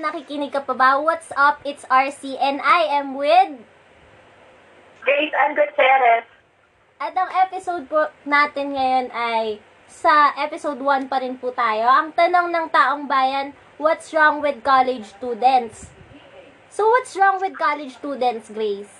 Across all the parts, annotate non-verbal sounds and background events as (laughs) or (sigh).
nakikinig ka pa ba? What's up? It's RC and I am with... Grace and Gutierrez. At ang episode po natin ngayon ay sa episode 1 pa rin po tayo. Ang tanong ng taong bayan, what's wrong with college students? So, what's wrong with college students, Grace?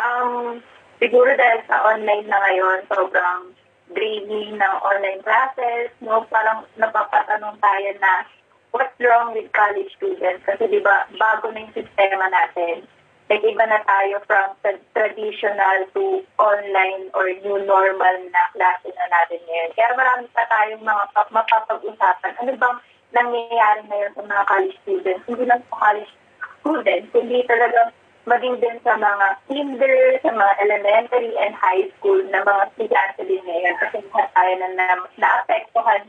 Um, siguro dahil sa online na ngayon, sobrang draining ng online classes, no? Parang napapatanong tayo na what's wrong with college students? Kasi di ba, bago na yung sistema natin. Like, iba na tayo from tra- traditional to online or new normal na klase na natin ngayon. Kaya marami pa tayong mga pa- mapapag-usapan. Ano bang nangyayari ngayon sa mga college students? Hindi lang sa college students, hindi talagang maging din sa mga kinder, sa mga elementary and high school na mga estudyante din ngayon kasi na tayo na, na naapektuhan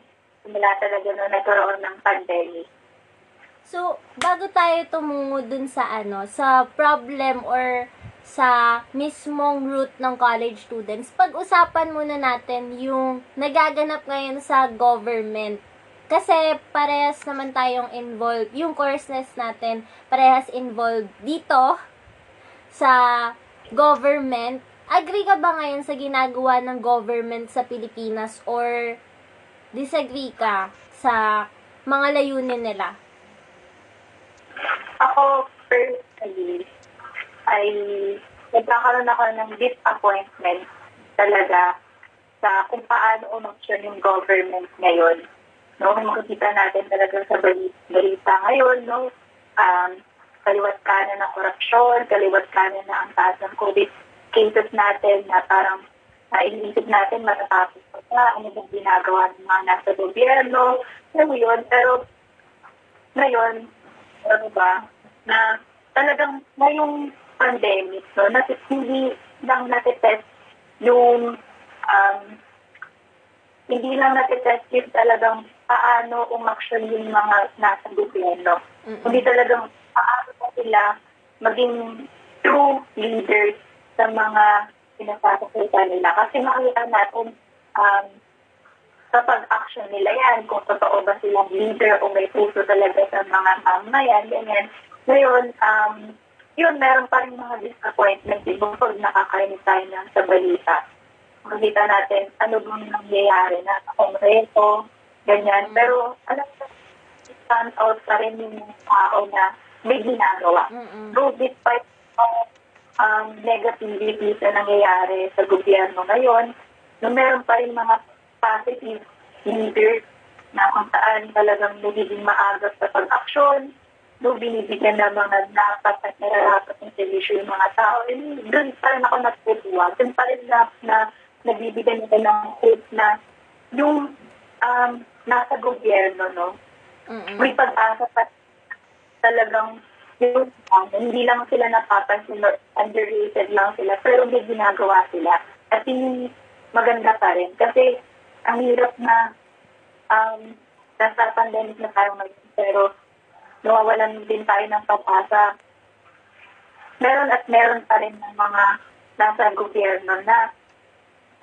simula talaga nung nagkaroon ng pandemic. So, bago tayo tumungo dun sa ano, sa problem or sa mismong root ng college students, pag-usapan muna natin yung nagaganap ngayon sa government. Kasi parehas naman tayong involved, yung courses natin, parehas involved dito sa government. Agree ka ba ngayon sa ginagawa ng government sa Pilipinas or disagree ka sa mga layunin nila? Ako, personally, ay nagkakaroon ako ng disappointment talaga sa kung paano umaksyon yung government ngayon. No, makikita natin talaga sa bali- balita ngayon, no, um, kaliwat kanan ng korupsyon, kaliwat kanan na ang taas ng COVID cases natin na parang uh, iniisip natin matatapos ba, ano bang ginagawa ng mga nasa gobyerno, mo yun, pero ngayon, ano ba, na talagang ngayong pandemic, no, na hindi lang natitest yung, um, hindi lang natitest yung talagang paano umaksyon yung mga nasa gobyerno. Mm-mm. Hindi talagang paano pa sila maging true leaders sa mga pinasasakita nila. Kasi makikita natin um, kapag action nila yan, kung totoo ba silang leader o may puso talaga sa mga mamayan, ganyan. Ngayon, um, yun, meron pa rin mga disappointment. Diba pag nakakarinig tayo ng sa balita, makikita natin ano bang nangyayari na sa kongreso, ganyan. Mm. Pero, alam mo, stand out pa rin yung tao na may ginagawa. Mm-mm. So, despite of um, negativity na nangyayari sa gobyerno ngayon, no, meron pa rin mga positive leaders na kung saan talagang nagiging maagap sa pag-aksyon, no, binibigyan ng mga dapat at nararapat ng servisyo yung mga tao. And doon pa rin ako natutuwa. Doon pa rin na, na nabibigyan nila ng hope na yung um, nasa gobyerno, no, Mm-mm. may pag-asa pa talagang yung um, hindi lang sila napapansin or underrated lang sila, pero may ginagawa sila. At yung maganda pa rin. Kasi ang hirap na um, nasa pandemic na tayo ngayon, pero nawawalan din tayo ng pag-asa. Meron at meron pa rin ng mga nasa gobyerno na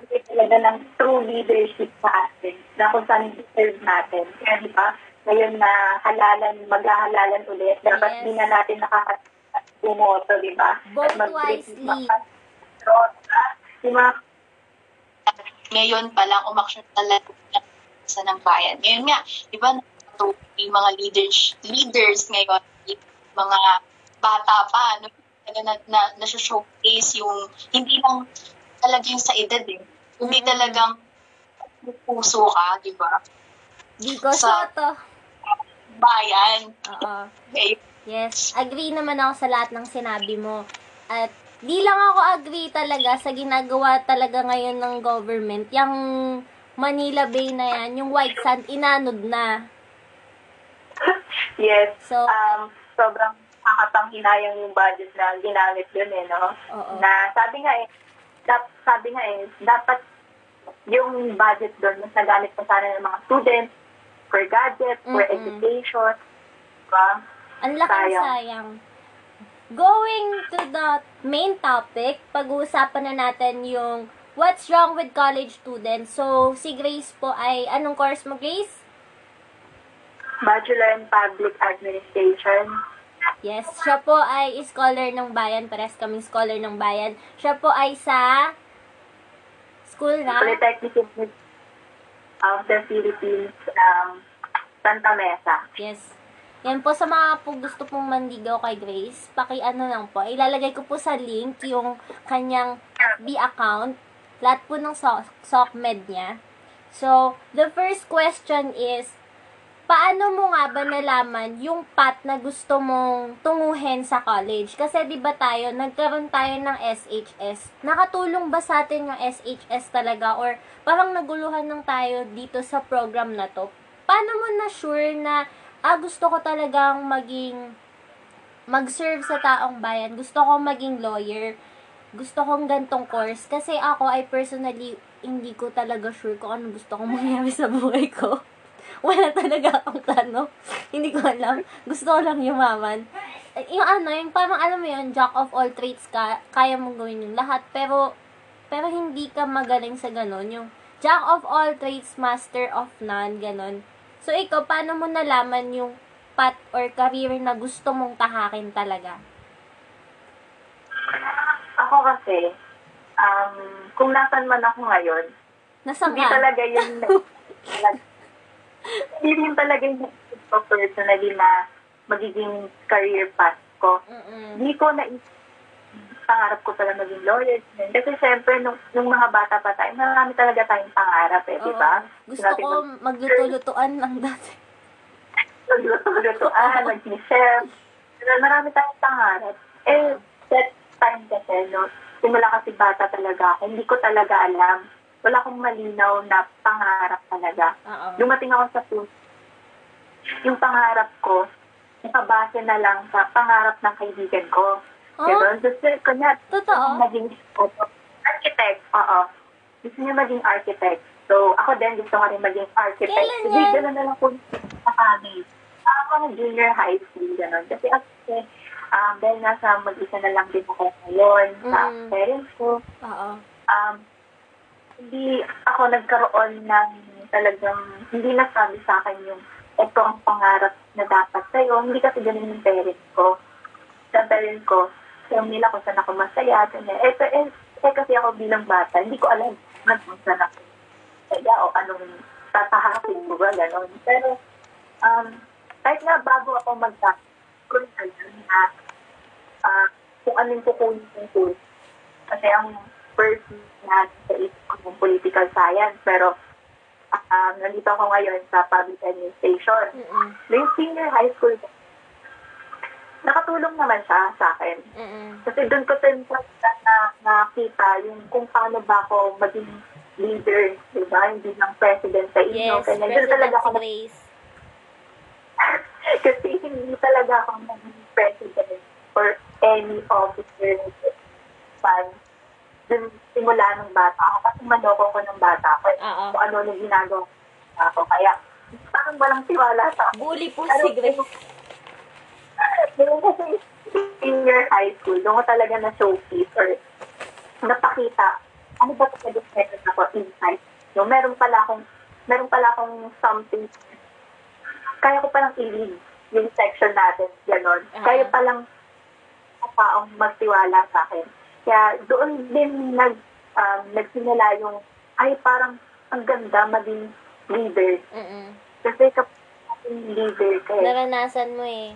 hindi talaga ng true leadership sa atin na kung saan deserve natin. Kaya di ba, ngayon na halalan, maghahalalan ulit, dapat Yes. di na natin nakakatumoto, di ba? Vote wisely. mga ngayon pa lang umaksyon talaga sa ng bayan. Ngayon nga, di ba, yung mga leaders, leaders ngayon, mga bata pa, no, talaga na, na, na showcase yung, hindi lang talaga yung sa edad eh. Hindi Mm. talagang puso ka, di ba? Vico Sa- Soto. Bayan. Oo. Eh, Yes, agree naman ako sa lahat ng sinabi mo. At di lang ako agree talaga sa ginagawa talaga ngayon ng government. Yung Manila Bay na yan, yung white sand, inanod na. (laughs) yes, So, um, sobrang nakakapanghinayang yung budget na ginamit yun eh, no? oo. Na sabi nga eh, dap, sabi nga eh, dapat yung budget doon, mas nagamit pa sana ng mga students, for gadgets, for Mm-mm. education, diba? Ang laking Sayang. sayang. Going to the main topic, pag-uusapan na natin yung what's wrong with college students. So, si Grace po ay, anong course mo, Grace? Bachelor in Public Administration. Yes, siya po ay scholar ng bayan. Pares kaming scholar ng bayan. Siya po ay sa school na Polytechnic of the Philippines, um, Santa Mesa. Yes. Yan po sa mga po gusto pong mandigaw kay Grace, paki ano lang po, ilalagay ko po sa link yung kanyang FB account, lahat po ng so- SOCMED niya. So, the first question is, paano mo nga ba nalaman yung path na gusto mong tunguhin sa college? Kasi 'di ba tayo, nagkaroon tayo ng SHS. Nakatulong ba sa atin yung SHS talaga or parang naguluhan lang tayo dito sa program na to? Paano mo na sure na ah gusto ko talagang maging mag-serve sa taong bayan. Gusto ko maging lawyer. Gusto kong gantong course. Kasi ako ay personally, hindi ko talaga sure kung ano gusto kong mangyari sa buhay ko. (laughs) Wala talaga akong plano. hindi ko alam. Gusto ko lang yumaman. Yung ano, yung parang alam mo yun, jack of all trades ka, kaya mong gawin yung lahat. Pero, pero hindi ka magaling sa ganun. Yung jack of all trades, master of none, ganun. So, ikaw, paano mo nalaman yung path or career na gusto mong tahakin talaga? Ako kasi, um, kung nasan man ako ngayon, Nasaan hindi ka? talaga yung (laughs) hindi rin talaga yung ko personally na magiging career path ko. Mm-mm. Hindi ko na pangarap ko pala maging lawyer. Kasi syempre, nung, nung mga bata pa tayo, marami talaga tayong pangarap eh, di ba? Gusto ko magluto-lutuan lang dati. Nagluto-lutoan, (laughs) mag-chef. Marami tayong pangarap. Eh, that time kasi, no, simula kasi bata talaga ako, hindi ko talaga alam. Wala akong malinaw na pangarap talaga. Oo. Dumating ako sa punto, yung pangarap ko, nakabase na lang sa pangarap ng kaibigan ko. Oh, Diba? Gusto ko na totoo? maging architect. Oo. Gusto niya maging architect. So, ako din gusto ko rin maging architect. Kailan yan? gano'n na lang po sa kami. Ako junior high school, gano'n. Kasi kasi, um, dahil nasa mag-isa na lang din ako ngayon sa Mm. parents ko, Oo. um, hindi ako nagkaroon ng talagang, hindi nasabi sa akin yung ito ang pangarap na dapat sa'yo. Hindi kasi ganun yung parents ko. Sa parents ko, sabi nila kung saan ako masaya. Eh, eh, eh, kasi ako bilang bata, hindi ko alam kung saan ako masaya o anong tatahakin ko ba, gano'n. Pero, um, kahit nga bago ako mag-tap, ko rin alam na ah, kung anong kukunin yung course. Kasi ang first na sa isip ko yung political science, pero um, nandito ako ngayon sa public administration. Yung senior high school, nakatulong naman siya sa akin. Mm-mm. Kasi doon ko din na nakita yung kung paano ba ako maging leader, di ba? Hindi lang president sa inyo. Yes, doon President talaga ako Grace. (laughs) kasi hindi talaga ako naging president or any officer fan. Dun simula nung bata ako. Kasi manoko ko ng bata ako. eh. Oo. Kung ano nung ginagawa ko. Kaya parang walang tiwala sa akin. Bully po Pero, si Grace. Pero kasi (laughs) senior high school, doon ko talaga na showcase or napakita ano ba talaga meron ako insight. No, meron pala akong meron pala akong something kaya ko palang i-lead yung section natin, gano'n. Ah. Kaya palang taong magtiwala sa akin. Kaya doon din nag, um, nagsimula yung, ay parang ang ganda maging leader. Mm-mm. Kasi kapag leader ka, eh, Naranasan mo eh.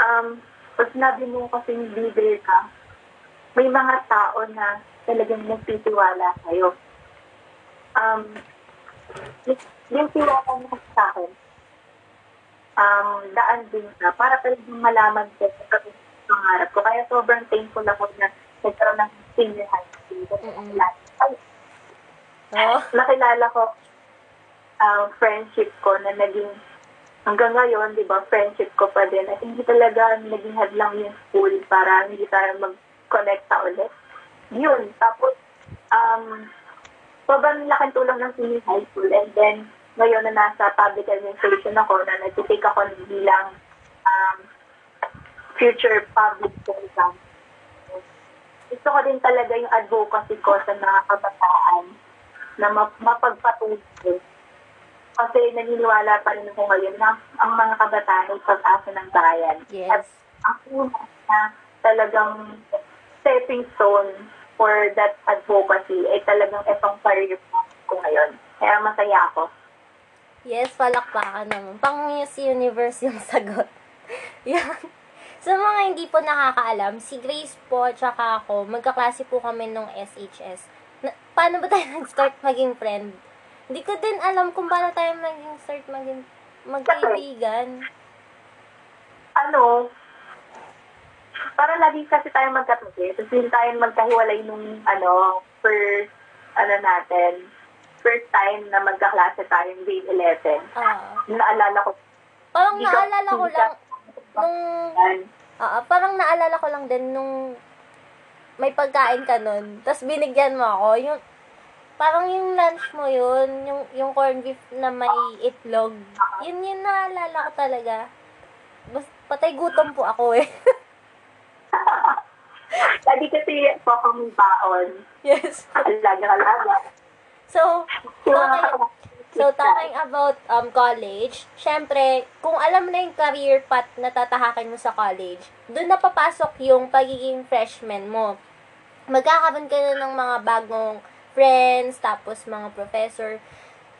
um, pag sinabi mo kasing leader ka, may mga tao na talagang nagtitiwala sa'yo. Um, yung tiwala mo sa akin, um, daan din na para talagang malaman ko sa pangarap ko. Kaya sobrang thankful ako na nagkaroon ng senior high school. Ay, Oh. nakilala ko ang friendship ko na naging hanggang ngayon, di ba, friendship ko pa din. At hindi talaga naging hadlang yung school para hindi tayo mag-connecta ulit. Yun. Tapos, um, sobrang laking tulong ng senior high school. And then, ngayon na nasa public administration ako, na nag-take ako bilang um, future public servant. Gusto ko din talaga yung advocacy ko sa mga kabataan na map- mapagpatuloy Kasi naniniwala pa rin ako ngayon na ang mga kabataan ay pag-asa ng bayan. At Yes. ang una na talagang stepping stone for that advocacy ay talagang itong career ko ngayon. Kaya masaya ako. Yes, palakpakan naman. Pang Miss Universe yung sagot. (laughs) Yan. Sa mga hindi po nakakaalam, si Grace po tsaka ako, magkaklase po kami nung SHS. Na, paano ba tayo (laughs) nag-start maging friend? Hindi ko din alam kung paano tayo maging start maging magkaibigan. Ano, para lagi kasi tayo magkatabi. Tapos hindi tayo magkahiwalay nung, ano, first, ano natin, first time na magkaklase tayo grade 11. Ah. Naalala ko. parang naalala ko lang, nung, ah, parang naalala ko lang din nung may pagkain ka nun, tapos binigyan mo ako, yung, parang yung lunch mo yun, yung, yung corned beef na may itlog, yun yung naalala ko talaga. Bas, patay gutom po ako eh. (laughs) Lagi kasi po kami baon. yes. Alaga-alaga. So, okay. So, talking about um, college, syempre, kung alam na yung career path na tatahakin mo sa college, doon na papasok yung pagiging freshman mo. Magkakaroon ka na ng mga bagong friends, tapos mga professor.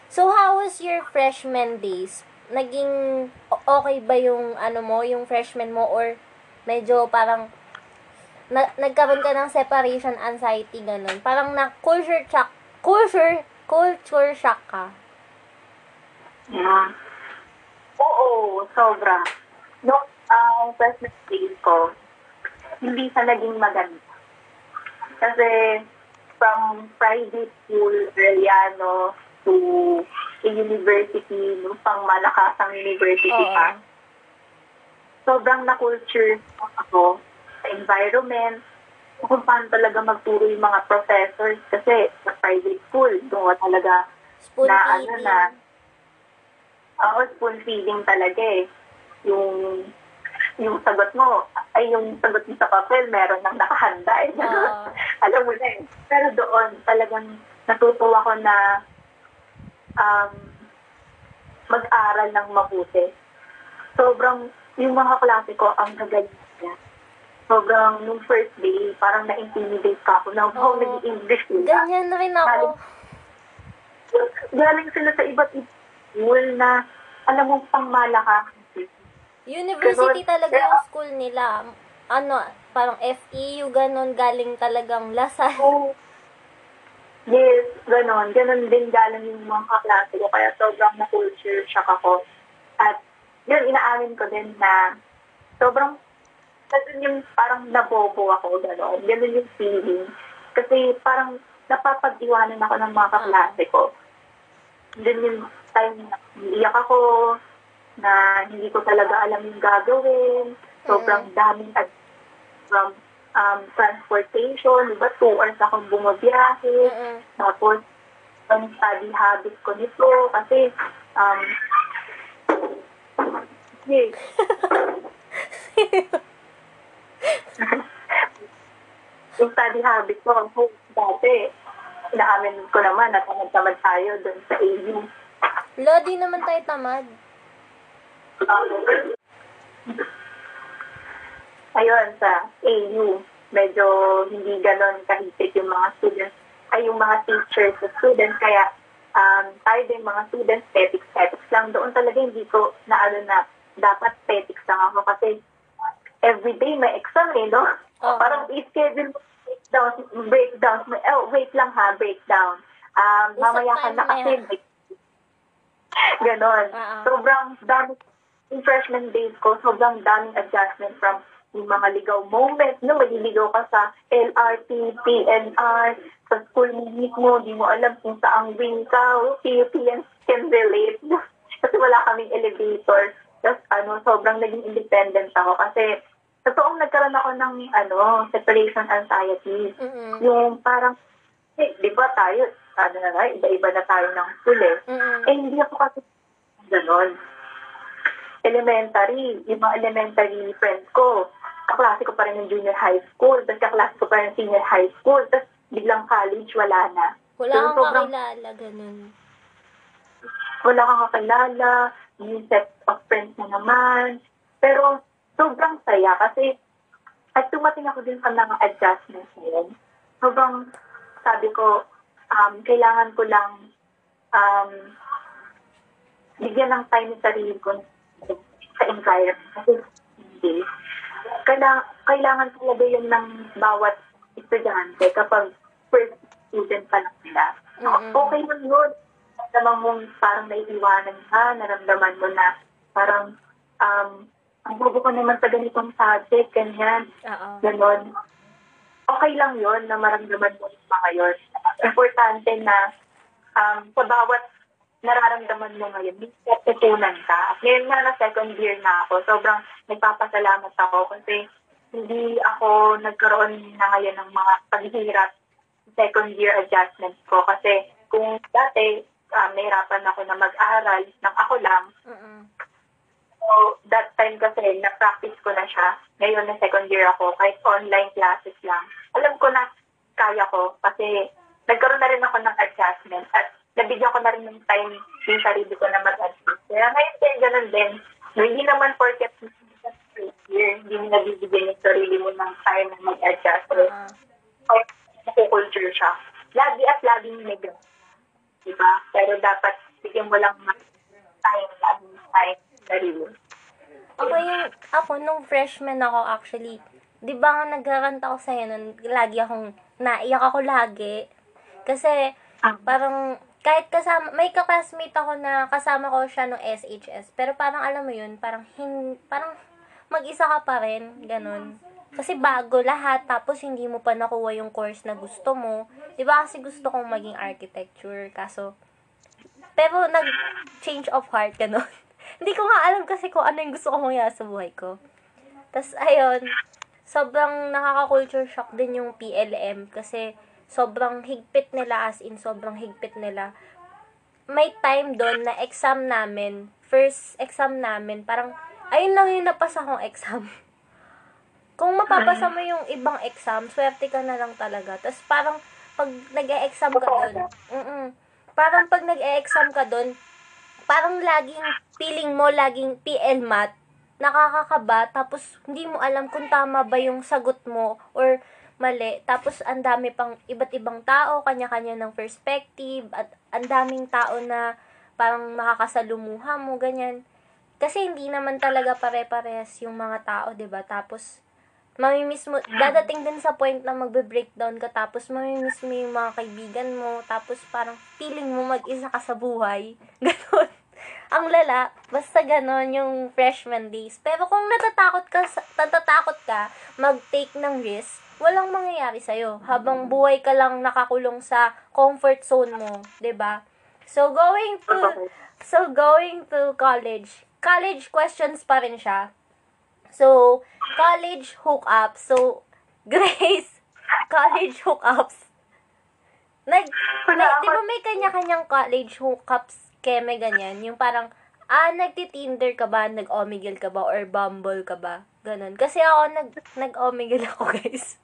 So, how was your freshman days? Naging okay ba yung ano mo, yung freshman mo, or medyo parang na, nagkaroon ka ng separation anxiety, ganun. Parang na culture shock, culture, culture shock ka. Yeah. Oo, sobra. Noong ang freshman days ko, hindi siya naging maganda. Kasi from private school, Arellano, to university, no, pang malakasang university Oo. pa, sobrang na-culture ako sa environment, kung paano talaga magturo yung mga professors kasi sa private school, doon talaga Spoon Na ano na, ako spoon feeding talaga eh. Yung yung sagot mo, ay yung sagot mo sa papel, meron nang nakahanda eh. Oo. (laughs) Alam mo na eh. Pero doon, talagang natutuwa ko na um, mag-aral ng mabuti. Sobrang, yung mga klase ko, ang gagaling niya. Sobrang, nung first day, parang na-intimidate ka ako na, Oo. oh, nag-English sila. Ganyan rin ako. Galing sila sa iba't ibang school na, alam mo, pang malaka. University Ganun. talaga yung school nila. Ano, parang FEU, ganun, galing talagang lasa. (laughs) Oh, yes, ganon. Ganon din galing yung mga kaklase ko. Kaya sobrang na-culture shock ako. At yun, inaamin ko din na sobrang, kasi yung parang nabobo ako, ganon. Ganon yung feeling. Kasi parang napapag-iwanan ako ng mga kaklase ko. Then yung time na iyak ako, na hindi ko talaga alam yung gagawin. Sobrang daming ad- from um, transportation. Diba, two hours akong bumabiyahe. Tapos, ang study habit ko nito kasi, um, yes. (laughs) yung study habit ko, ako, dati, inaamin ko naman na tamad-tamad tayo doon sa AU. Di naman tayo tamad. Ayun, sa AU, medyo hindi ganon kahigpit yung mga students, ay yung mga teachers sa students, kaya um, tayo din mga students, petics, petics lang. Doon talaga hindi ko na ano na, dapat petics lang ako kasi everyday may exam eh, no? Oo. Parang i-schedule mo breakdown, breakdown. Oh, wait lang ha, breakdown. Um, mamaya ka na kasi break- (laughs) Ganon. Oo. Sobrang dami, yung freshman days ko, sobrang daming adjustment from yung mga ligaw moments, no? Maliligaw ka sa LRT, PNR, sa school mo mismo, di mo alam kung saang wing ka, PUPN can relate. (laughs) kasi wala kaming elevator. Tapos, ano, sobrang naging independent ako kasi totoong nagkaroon ako ng, ano, separation anxiety Mm-mm. yung parang, eh, di ba tayo, ano na nga, iba-iba na tayo ng eh. Mm-mm. Eh, hindi ako kasi ganon. Elementary, yung mga elementary friends ko, kaklase ko pa rin yung junior high school, tapos kaklase ko pa rin senior high school, tapos biglang college, wala na. Wala So, kang sobrang- kakilala, ganun. wala kang kakilala, new set of friends na naman. Pero sobrang saya kasi at tumating ako din sa mga adjustments ngayon. Sobrang sabi ko, um, kailangan ko lang um, bigyan ng time sa sarili ko sa environment. Kasi hindi. Kailangan, kailangan talaga yun ng bawat estudyante kapag first student pa lang nila. Mm-mm. Okay lang yun. Naramdaman mong parang naiiwanan ka, naramdaman mo na parang um, ang bobo ko naman sa ganitong subject, ganyan, Oo. ganon. Okay lang yun na maramdaman mo yung mga yun. Importante na um, sa bawat nararamdaman mo ngayon, may natutunan ka. At ngayon nga na second year na ako, sobrang nagpapasalamat ako kasi hindi ako nagkaroon na ngayon ng mga paghihirap second year adjustments ko. Kasi kung dati, um, nahirapan ako na mag-aral ng ako lang, Mm-mm. So, that time kasi, na-practice ko na siya. Ngayon na second year ako, kahit online classes lang. Alam ko na kaya ko kasi nagkaroon na rin ako ng adjustment at nabigyan ko na rin ng time yung sarili ko na mag-adjust. Kaya ngayon din, ganun din. No, hindi naman porket year, hindi mo nabibigyan yung sarili mo ng time na mag-adjust. So, Oo. or nakukulture siya. Lagi at laging may ganun. Diba? Pero dapat bigyan mo lang ng time, laging time sa sarili. Ako yung, ako, nung freshman ako actually, di ba nga nagkakanta ako sa'yo nun, lagi akong, naiyak ako lagi. Kasi, Ah. parang, kahit kasama, may kaklasmate ako na kasama ko siya nung SHS, pero parang alam mo yun, parang, hin, parang, mag-isa ka pa rin, ganun. Kasi bago lahat, tapos hindi mo pa nakuha yung course na gusto mo. Di ba kasi gusto kong maging architecture, kaso, pero nag-change of heart, (laughs) ganun. Hindi ko nga alam kasi kung ano yung gusto ko mangyari sa buhay ko. Tapos, ayun, sobrang nakaka-culture shock din yung PLM kasi sobrang higpit nila as in sobrang higpit nila. May time doon na exam namin, first exam namin, parang, ayun lang yung napasa kong exam. (laughs) Kung mapapasa mo yung ibang exam, swerte ka na lang talaga. Tapos parang, pag nag-e-exam ka doon, mm parang pag nag-e-exam ka doon, parang laging feeling mo laging PL Math, nakakakaba, tapos hindi mo alam kung tama ba yung sagot mo or mali. Tapos ang dami pang iba't ibang tao, kanya-kanya ng perspective, at ang daming tao na parang makakasalumuha mo, ganyan. Kasi hindi naman talaga pare-parehas yung mga tao, ba Tapos, mamimiss mo, dadating din sa point na magbe-breakdown ka, tapos mamimiss mo yung mga kaibigan mo, tapos parang feeling mo mag-isa ka sa buhay. (laughs) Ganon. Ang lala, basta ganon yung freshman days. Pero kung natatakot ka, natatakot ka mag-take ng risk, walang mangyayari sa'yo. Habang buhay ka lang nakakulong sa comfort zone mo, 'di ba So, going to, so going to college, college questions pa rin siya. So, college hookups. So, (laughs) Grace, college hookups. Nag, ako. di ba may kanya-kanyang college hookups keme ganyan? Yung parang, ah, nagti-Tinder ka ba, nag-Omegle ka ba, or Bumble ka ba? Ganon. Kasi ako, nag, nag-Omegle ako, (laughs) guys.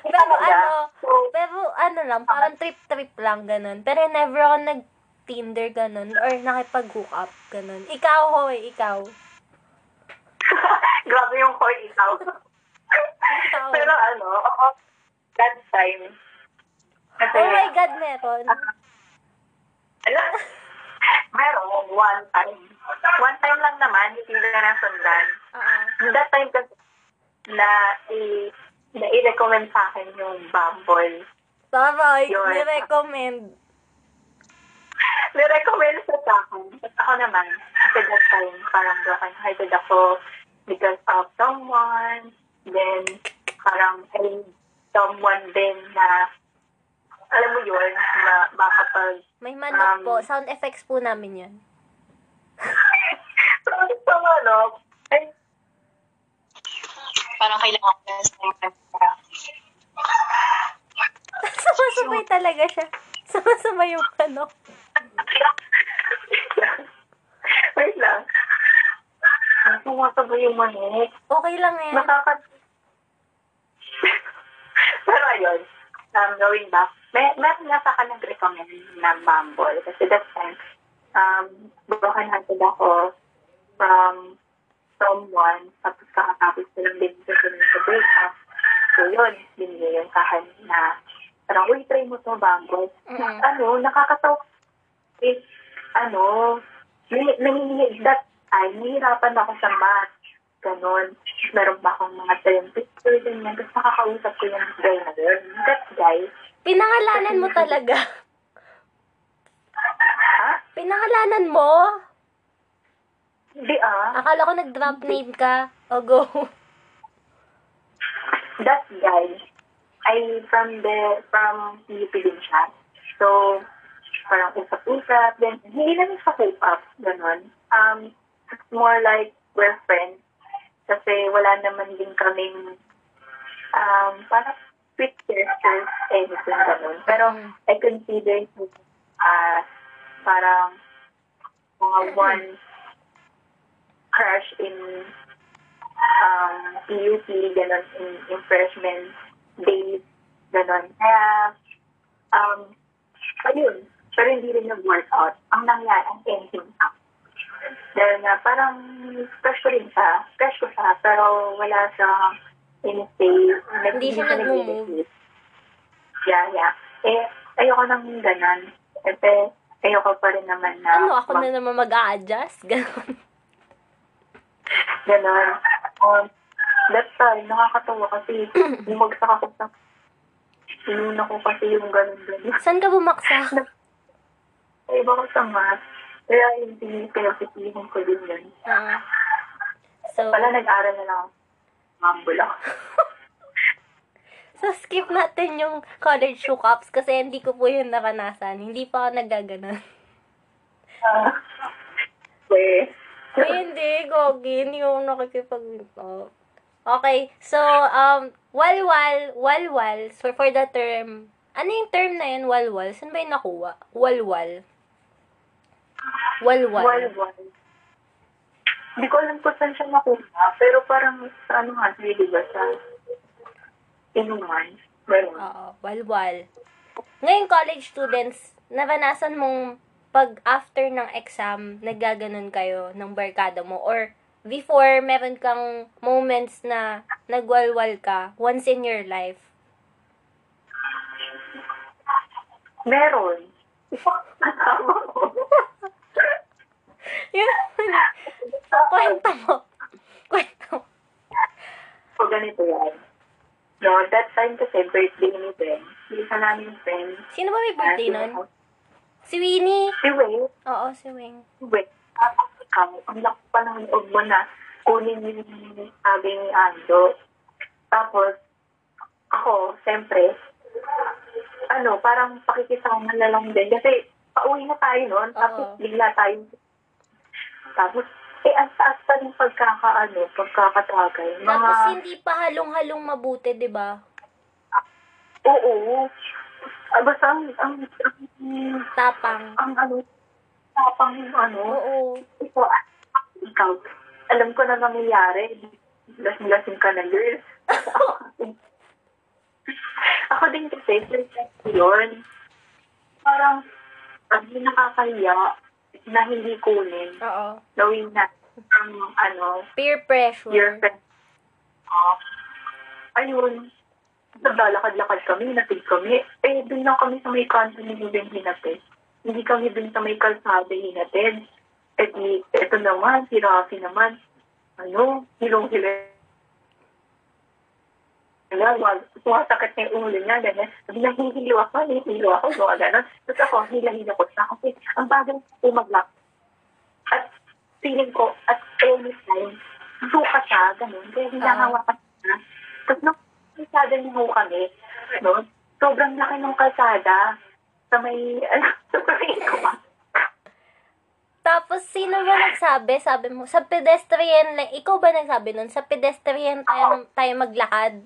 Pero ano, pero ano lang, parang trip-trip lang, ganun. Pero never ako nag-Tinder, ganun, or nakipag-hook up, ganun. Ikaw, hoy, ikaw. (laughs) Grabe yung core ikaw. Ikaw. Pero ano, ako, that time, kasi, Oh my God, meron. (laughs) Ala, meron, one time. One time lang naman, hindi na nasundan. Oo. That time kasi, na, i, na i-recommend sa akin yung Bumble. Taray, Yun. ni-recommend. (laughs) Ni-recommend sa akin. At ako naman, at that time, parang excited ako because of someone. Then, parang I someone din na, alam mo yun, na makapag, May manok Um, po. Sound effects po namin yun. so, so, ano, ay, Parang kailangan ko na sa Sumasabay talaga siya. Sumasabay yung manok. Wait lang. Pumasabay yung manok. Okay lang eh. Nakaka... Pero ayun, um, going back, may, meron nga sa akin nag-recommend na Bumble. Kasi that time, um, broken-hearted ako from someone, tapos kakatapos ko lang din sa sa breakup. So yun, yun sa akin na parang, uy, try mo to bago. Mm. Ano, nakakatawa. Eh, ano, may, that time, nahihirapan ako sa math. Ganon. Meron pa akong mga term picture, ganyan. Tapos nakakausap ko yung guy na yun. That guy, Pinangalanan mo talaga. ha? Pinangalanan mo? Hindi ah. Akala ko nag-drop name ka. O go. (laughs) that guy ay from the from PUP din siya. So, parang usap-usap, then hindi namin sa hook up, ganun. Um, it's more like we're friends. Kasi wala naman din kaming um, parang sweet gestures, anything ganun. Pero Mm. I consider him as parang mga one crush in um, PUP, gano'n, in, in freshman days, gano'n. Kaya, um, ayun, pero hindi rin nag-workout. Ang nangyari, ang ending up. Dahil nga, parang crush ko rin siya. Crush ko siya, pero wala siyang in-stay. Hindi siya nag-move. Yeah, yeah. Eh, ayoko nang ganon. Eh, ayoko pa rin naman na Ano, ako na naman mag-a-adjust? Ganon. Ganon. Um, that time, nakakatawa kasi (clears throat) bumagsak ako sa Inuna ko kasi yung ganun-ganun. Saan ka bumaksak? (laughs) Ay, iba ko sa math. Kaya hindi pinapitihin ko din yun. Ah. so, Wala, nag-aral na lang ako. Mambula. (laughs) so, skip natin yung college hookups kasi hindi ko po yun naranasan. Hindi pa ako nagaganon. Ah. Weh. Ay, hindi, Gogi. Hindi ako nakikipag... Oh. Okay, so, um, walwal, walwal, so for the term, ano yung term na yun, walwal? Saan ba yung nakuha? Walwal. Walwal. Walwal. Hindi ko alam kung saan siya nakuha. Pero parang sa ano nga, hindi ba sa inuman. Meron. Oo, walwal. Ngayon, college students, naranasan mong pag after ng exam, naggaganon kayo ng barkada mo or before, meron kang moments na nagwalwal ka once in your life. Meron. Kasama ko. Yun. Kwento mo. Kwento mo. So, ganito yan. No, that time kasi birthday ni Ben. Isa namin friend. Sino ba may birthday nun? Si Winnie. Si Wayne. Oo, si Wing. Wait, tapos ikaw, ang laki pa ng loob mo na kunin yung sabi ni Ando. Tapos, ako, siyempre, ano, parang pakikisama na lang din. Kasi, pauwi na tayo noon, tapos Oo. bigla tayo. Tapos, eh, ang taas pa ng pagkakaano, pagkakatagay. Mga, Tapos hindi pa halong-halong mabuti, di ba? oo. Ah, basta ang, ang, ang, Tapang. ang, ano, tapang yung ano, Oo. ikaw, ikaw, alam ko na nangyayari. Lasing-lasing ka na, girl. (laughs) Ako din kasi, ko yun. Parang, ang nakakahiya na hindi kunin. Oo. Knowing na, ang, ano, Peer pressure. your friend, uh, ayun, naglalakad-lakad kami, natig kami. Eh, dun lang kami sa may kanto ni Ruben hinatid. Hindi kami dun sa may kalsada hinatid. Eh di, eto naman, si Rafi naman, ano, hilong-hila. Wag, sumasakit na yung ulo niya, ganyan. Sabi niya, hihilo ako, hihilo ako, mga ganon. Tapos ako, hila-hila ko siya kasi ang bagay umaglak. At feeling ko, at any time, suka siya, ganun. Kaya hinahawakan siya. Tapos nung kalsada niyo ho kami, no? Sobrang laki ng kalsada sa may, ano, (laughs) sa may Tapos, sino ba nagsabi? Sabi mo, sa pedestrian lang, ikaw ba nagsabi nun? Sa pedestrian tayo, tayo maglakad?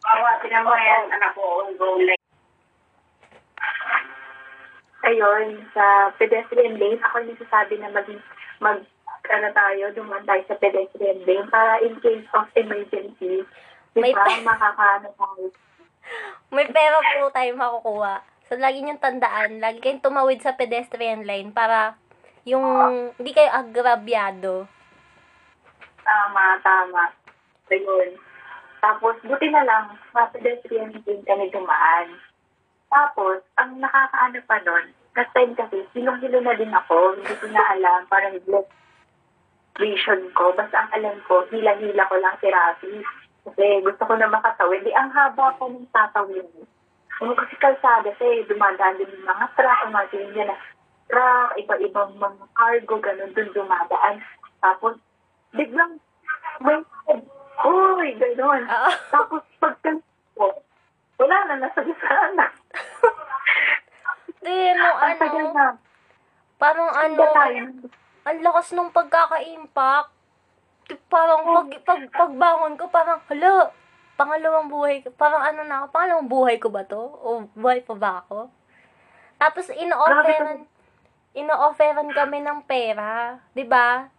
Bawa, pinamayan, anak ko, go like. Ayun, sa pedestrian lane, ako yung nagsasabi na maging, mag, ano tayo, dumaan tayo sa pedestrian lane para in case of emergency, May pa- makakaano tayo. May pera po tayo makukuha So, lagi niyong tandaan, lagi kayong tumawid sa pedestrian line para yung hindi kayo agrabyado. Tama, tama. Ayun. Tapos, buti na lang, sa pedestrian din kami dumaan. Tapos, ang nakakaano pa nun, last time kasi, hilong-hilo na din ako. Hindi ko na alam, parang vision ko. Basta ang alam ko, hila-hila ko lang si Rafi. Kasi gusto ko na makatawid. Di, ang haba ko ng tatawid. Ano kasi kalsada, kasi dumadaan din yung mga truck, ang mga ganyan na truck, iba-ibang mga cargo, ganun dun dumadaan. Tapos, biglang may Uy, gano'n. Oo. (laughs) Tapos pagka ko, wala na, nasa na. Di, ano, na. parang ano, Ano ang lakas nung pagkaka-impact. Parang pag, pag, pagbangon ko, parang, hala, pangalawang buhay ko, parang ano na ako, pangalawang buhay ko ba to? O buhay pa ba ako? Tapos, ino-offeran, ino-offeran kami ng pera, di ba?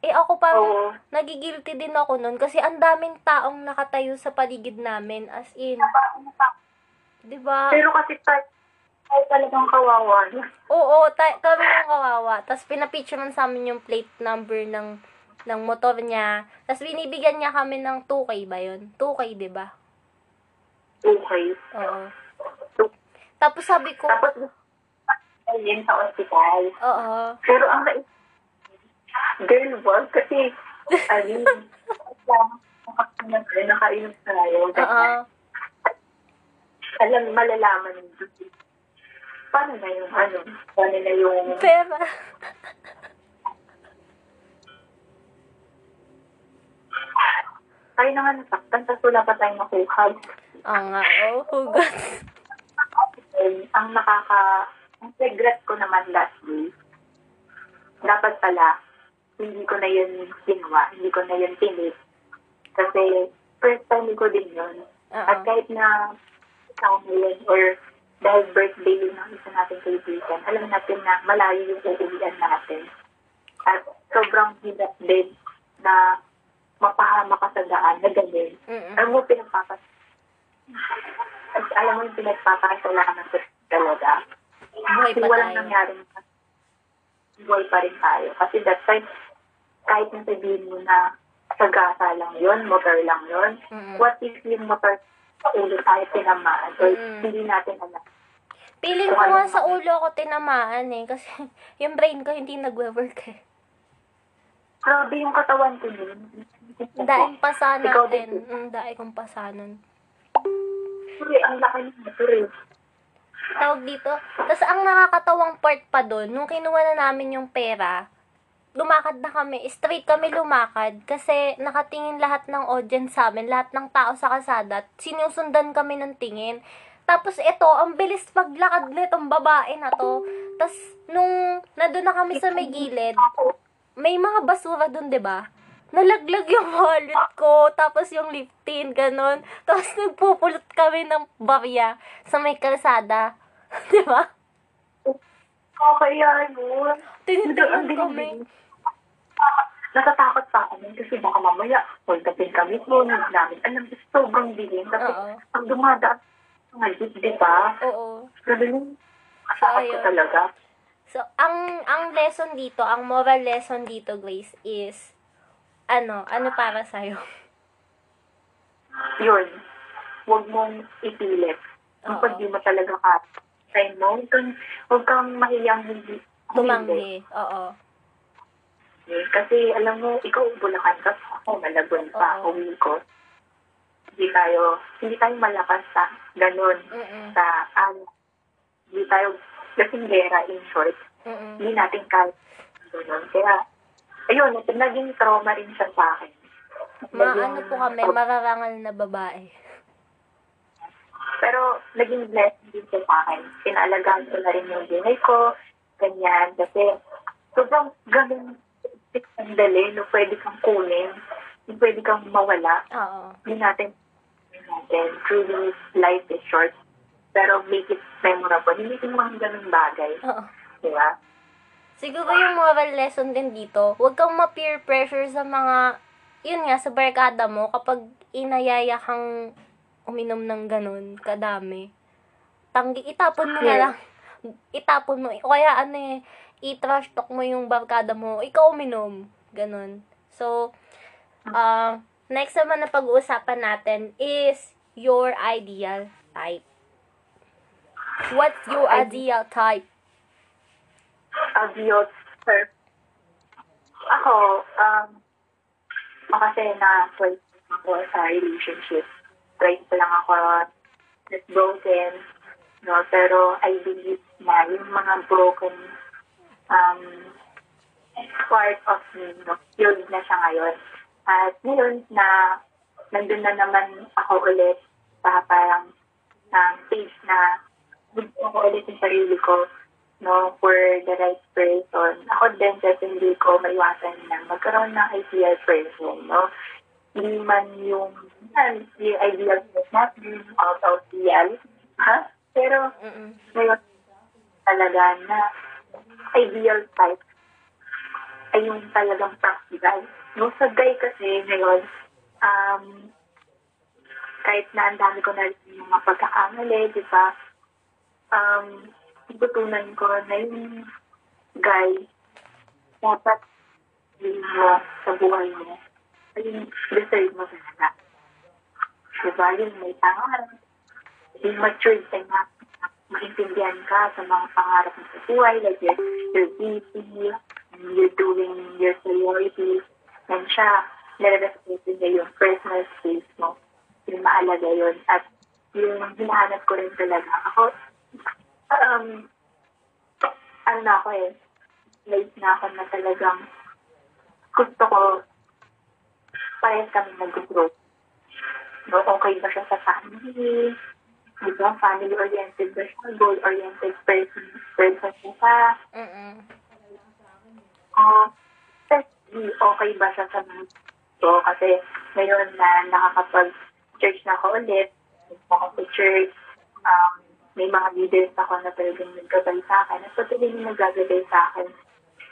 Eh, ako parang, Oo. nagigilty din ako nun kasi ang daming taong nakatayo sa paligid namin, as in, di ba? Pero kasi tayo, tayo talagang kawawa. Oo, ta- kami yung kawawa. Tapos pinapicturean sa amin yung plate number ng ng motor niya. Tapos binibigyan niya kami ng 2K ba yun? 2K, di ba? Okay. Oo. Tapos sabi ko, Tapos, ayun sa ospital. oo. Pero ang girl, wag kasi, (laughs) ayun, nakainom tayo. Oo. Alam, malalaman nito. Paano na yung ano? Paano na yung... Pera. Tayo na nga nasaktan, tapos wala pa tayong nakuha. Oo nga, oh, hugot. And ang nakaka... Ang regret ko naman last week, dapat pala, hindi ko na yun ginawa, hindi ko na yun tinis. Kasi first time ko din yun. At Oo. kahit na ikaw yun, or dahil birthday yun ng isa natin kaibigan, alam natin na malayo yung uuwian natin. At sobrang hirap din na mapahama ka sa daan na ganun. Mm-mm. Alam mo, pinagpapas... At alam mo yung pinagpapakasalanan ko talaga. Buhay Kasi pa walang tayo. nangyari buhay pa rin tayo. Kasi that time, kahit na sabihin mo na sa gasa lang yun, motor lang yun, Mm-mm. what if yung motor sa ulo tayo tinamaan or Mm-mm. hindi natin alam. Feeling ko nga sa ulo ako tinamaan eh. Kasi (laughs) yung brain ko hindi nagwe-work eh. Grabe yung katawan ko nun. Dahil pasa Ikaw din. Mm, dahil kong pasa nun. Sorry, ang laki ng eh. tawag dito. Tapos ang nakakatawang part pa doon, nung kinuha na namin yung pera, lumakad na kami, straight kami lumakad kasi nakatingin lahat ng audience sa amin, lahat ng tao sa kalsada, at sinusundan kami ng tingin. Tapos ito, ang bilis paglakad nitong babae na to. Tapos nung nandun na kami sa may gilid, may mga basura doon, 'di ba? Nalaglag yung (laughs) wallet ko, tapos yung liftin, ganun. Tapos nagpupulot kami ng barya sa may kalsada. (laughs) 'Di ba? Kakaya yun. Tinitingnan kami. Natatakot pa kami kasi baka mamaya, hold upin kami mo, hindi namin alam, sobrang dilim. Tapos, Oo. ang dumadaan, jeep, di ba? Oo. Grabe yung asakot ko ayun. talaga. So, ang ang lesson dito, ang moral lesson dito, Grace, is ano, ano para sa'yo? Yun, huwag mong ipilit. Kapag di mo talaga ka, try mo, huwag kang, mahiyang hindi. Humanggi. Oo. Kasi alam mo, ikaw Bulacan ka, ako Malabon pa, uwi ko. Hindi tayo, hindi tayo malakas sa ganun, Mm-mm. sa ano, hindi tayo lasingera in short. Mm-mm. Hindi natin kaya ganun. Kaya, ayun, naging trauma rin siya sa akin. Ma, Naging- ano po kami, mararangal na babae. Pero naging blessing din siya sa akin. Pinalagaan ko na rin yung buhay ko, ganyan. Kasi sobrang ganun ang dali, no, pwede kang kunin, no, pwede kang mawala. Oo. Hindi natin, natin, truly life is short. Pero make it memorable. Hindi yung mga ganun bagay. Oo. Di ba? Siguro yung moral lesson din dito, huwag kang ma-peer pressure sa mga, yun nga, sa barkada mo, kapag inayaya kang uminom ng ganun, kadami. tanggi, itapon mo na lang. (laughs) Itapon mo. O kaya ano eh, i-trash talk mo yung barkada mo, ikaw uminom. Ganon. So, uh, next naman na pag-uusapan natin is your ideal type. What's your ideal type? Abiyot, sir. Ako, um, kasi na 12 ako sa relationship. 12 pa lang ako not broken. No? Pero I believe na yung mga broken um, part of me, no? healed na siya ngayon. At ngayon na nandun na naman ako ulit sa parang um, stage na gusto ko ulit yung sarili ko no, for the right person. Ako din, kasi hindi ko maiwasan na magkaroon ng ideal person, no? Hindi man yung, yan, yung ideal person natin, out of real, ha? Pero, Mm-mm. ngayon, talaga na ideal type ay yung talagang practical. No, sa guy kasi ngayon, um, kahit na ang dami ko na rin yung mga pagkakamali, di ba? Um, itutunan ko na yung guy dapat yun mo sa buhay mo ay yung deserve mo talaga. Diba? Yung may pangarap, yung matured ka na maintindihan ka sa mga pangarap mo sa buhay, like you're busy, and you're doing your priorities, and siya, nare-respect niya yung personal space mo. Yung maalaga yun. At yung hinahanap ko rin talaga. Ako, um, ano na ako eh, late na ako na talagang gusto ko parehas kami nag-grow. No, okay ba siya sa family? Di ba? Family-oriented ba siya? Goal-oriented person, person siya? Mm-mm. Uh, okay ba siya sa mga so, kasi ngayon na nakakapag-church na ako ulit, ako sa church, um, may mga leaders ako na talagang nagkabay sa akin, at patuloy na nagagabay sa akin.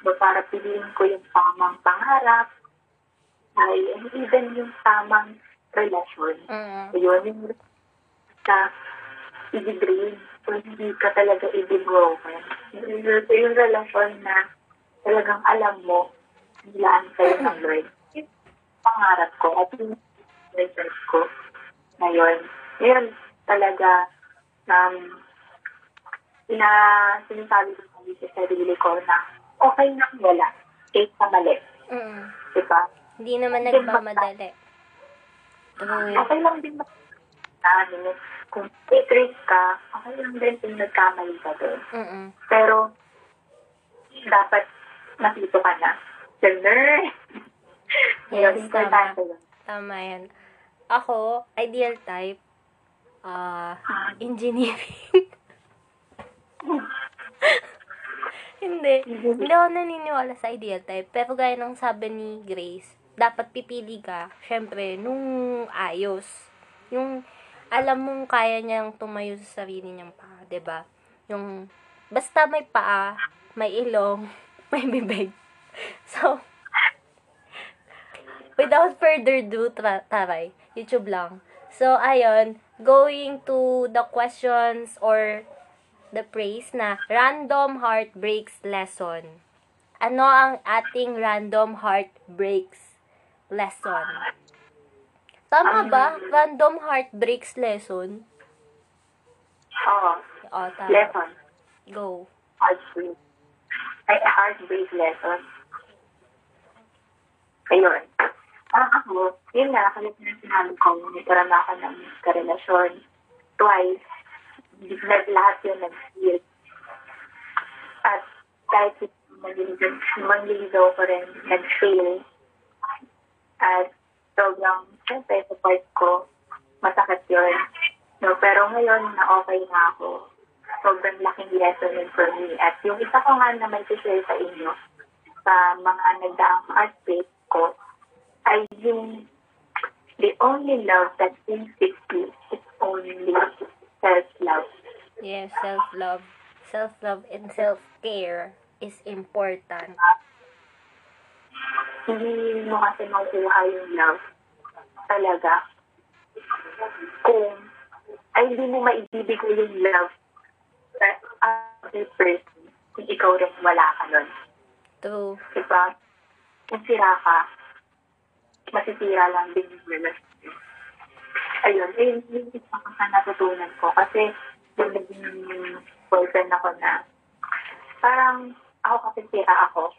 So, para piliin ko yung tamang pangarap, ay, and even yung tamang relasyon. Mm-mm. So, yun, yung sa i-drain. So, hindi ka talaga i-broken. Yung, yung, yung relasyon na talagang alam mo, nilaan sa'yo ng Lord. Yung pangarap ko at yung research ko ngayon. Ngayon, talaga, um, ina, sinasabi ko sa sarili ko na okay na kung wala. Case na mali. Mm-mm. Diba? Hindi naman nagmamadali. True. Okay lang din mag- ano, kung i-trace ka, okay lang din kung nagkamali ka doon. Mm-mm. Pero, dapat nakito ka na. Ganun. Yes, (laughs) yun. Tama yan. Ako, ideal type, Ah, engineering. (laughs) hindi. Hindi ako naniniwala sa ideal type. Pero gaya ng sabi ni Grace, dapat pipili ka, syempre, nung ayos. Yung alam mong kaya niyang tumayo sa sarili niyang paa, ba? Yung basta may paa, may ilong, (laughs) may bibig. So, without further ado, tra- taray, YouTube lang. So, ayun, going to the questions or the praise na random heartbreaks lesson. Ano ang ating random heartbreaks lesson? Tama ba? Random heartbreaks lesson? Oo. O, tama. Lesson. Go. Heartbreak. Ay, heartbreak lesson. Ayun. Parang ako, yun nga, kalit na sinabi ko, nagkaroon ako ng karelasyon twice. Lahat yun nag-heal. At kahit manliligaw ko rin, nag-fail. At sobrang, syempre, sa part ko, masakit yun. No, pero ngayon na okay na ako, sobrang laking lesson yun for me. At yung isa ko nga na may share sa inyo, sa mga nagdaang heartbreak ko, ay yung the only love that fix you is only self-love. Yes, self-love. Self-love and self-care is important. Hindi mo kasi makuha yung love talaga kung ay hindi mo maibibigay yung love that other person kung ikaw rin wala ka nun. True. Diba? Kung sira ka, masisira lang din yung relasyon. Ayun, ayun yung isa ko sa natutunan ko. Kasi yung naging boyfriend ako na parang ako kasi sira ako.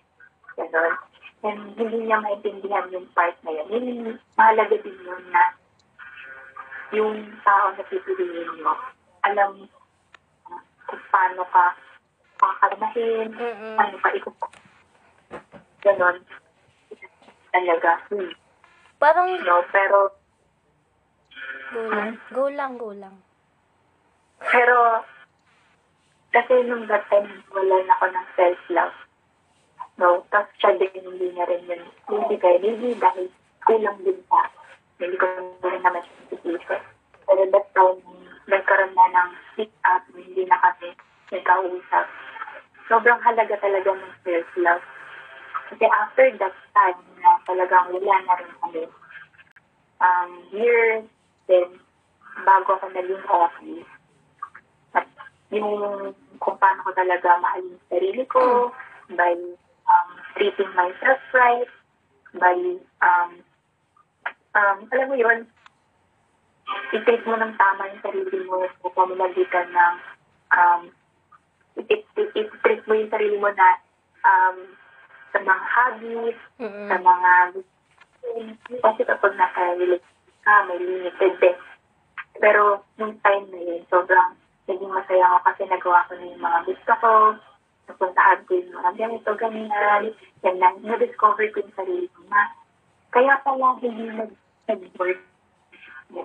Ganon. And hindi niya maintindihan yung part na yun. Yun, mahalaga din yun na yung tao na pipiliin mo, alam uh, kung paano ka kakalmahin, Mm-mm. paano ka ikot. Ganon. Talaga. Hmm. Parang, No, pero go lang, go lang, go lang. Pero, kasi nung that time, wala na ako ng self-love. No, tapos siya din, hindi niya rin yun. Hindi kaya, hindi dahil kulang din pa. Hindi ko rin naman siya sisisi. Pero that time, nagkaroon na ng speak up, hindi na kami nagkausap. Sobrang halaga talaga ng self-love. Kasi after that time na talagang wala na rin kami, um, years, then, bago ako naging okay, at yung kung paano ko talaga mahalin sarili ko by um, treating myself right, by, um, um, alam mo yun, i-take mo ng tama yung sarili mo sa pamamagitan ng um, i-treat mo yung sarili mo na um, sa mga hobbies, sa Mm-mm. mga kasi kapag nasa relationship ka, may limited din. Pero nung time na yun, sobrang naging masaya ako kasi nagawa ko na yung mga gusto ko. Napuntahan ko yung mga ganito, ganyan. Yan na, na-discover ko yung sarili ko na kaya pala hindi nag- nag-work.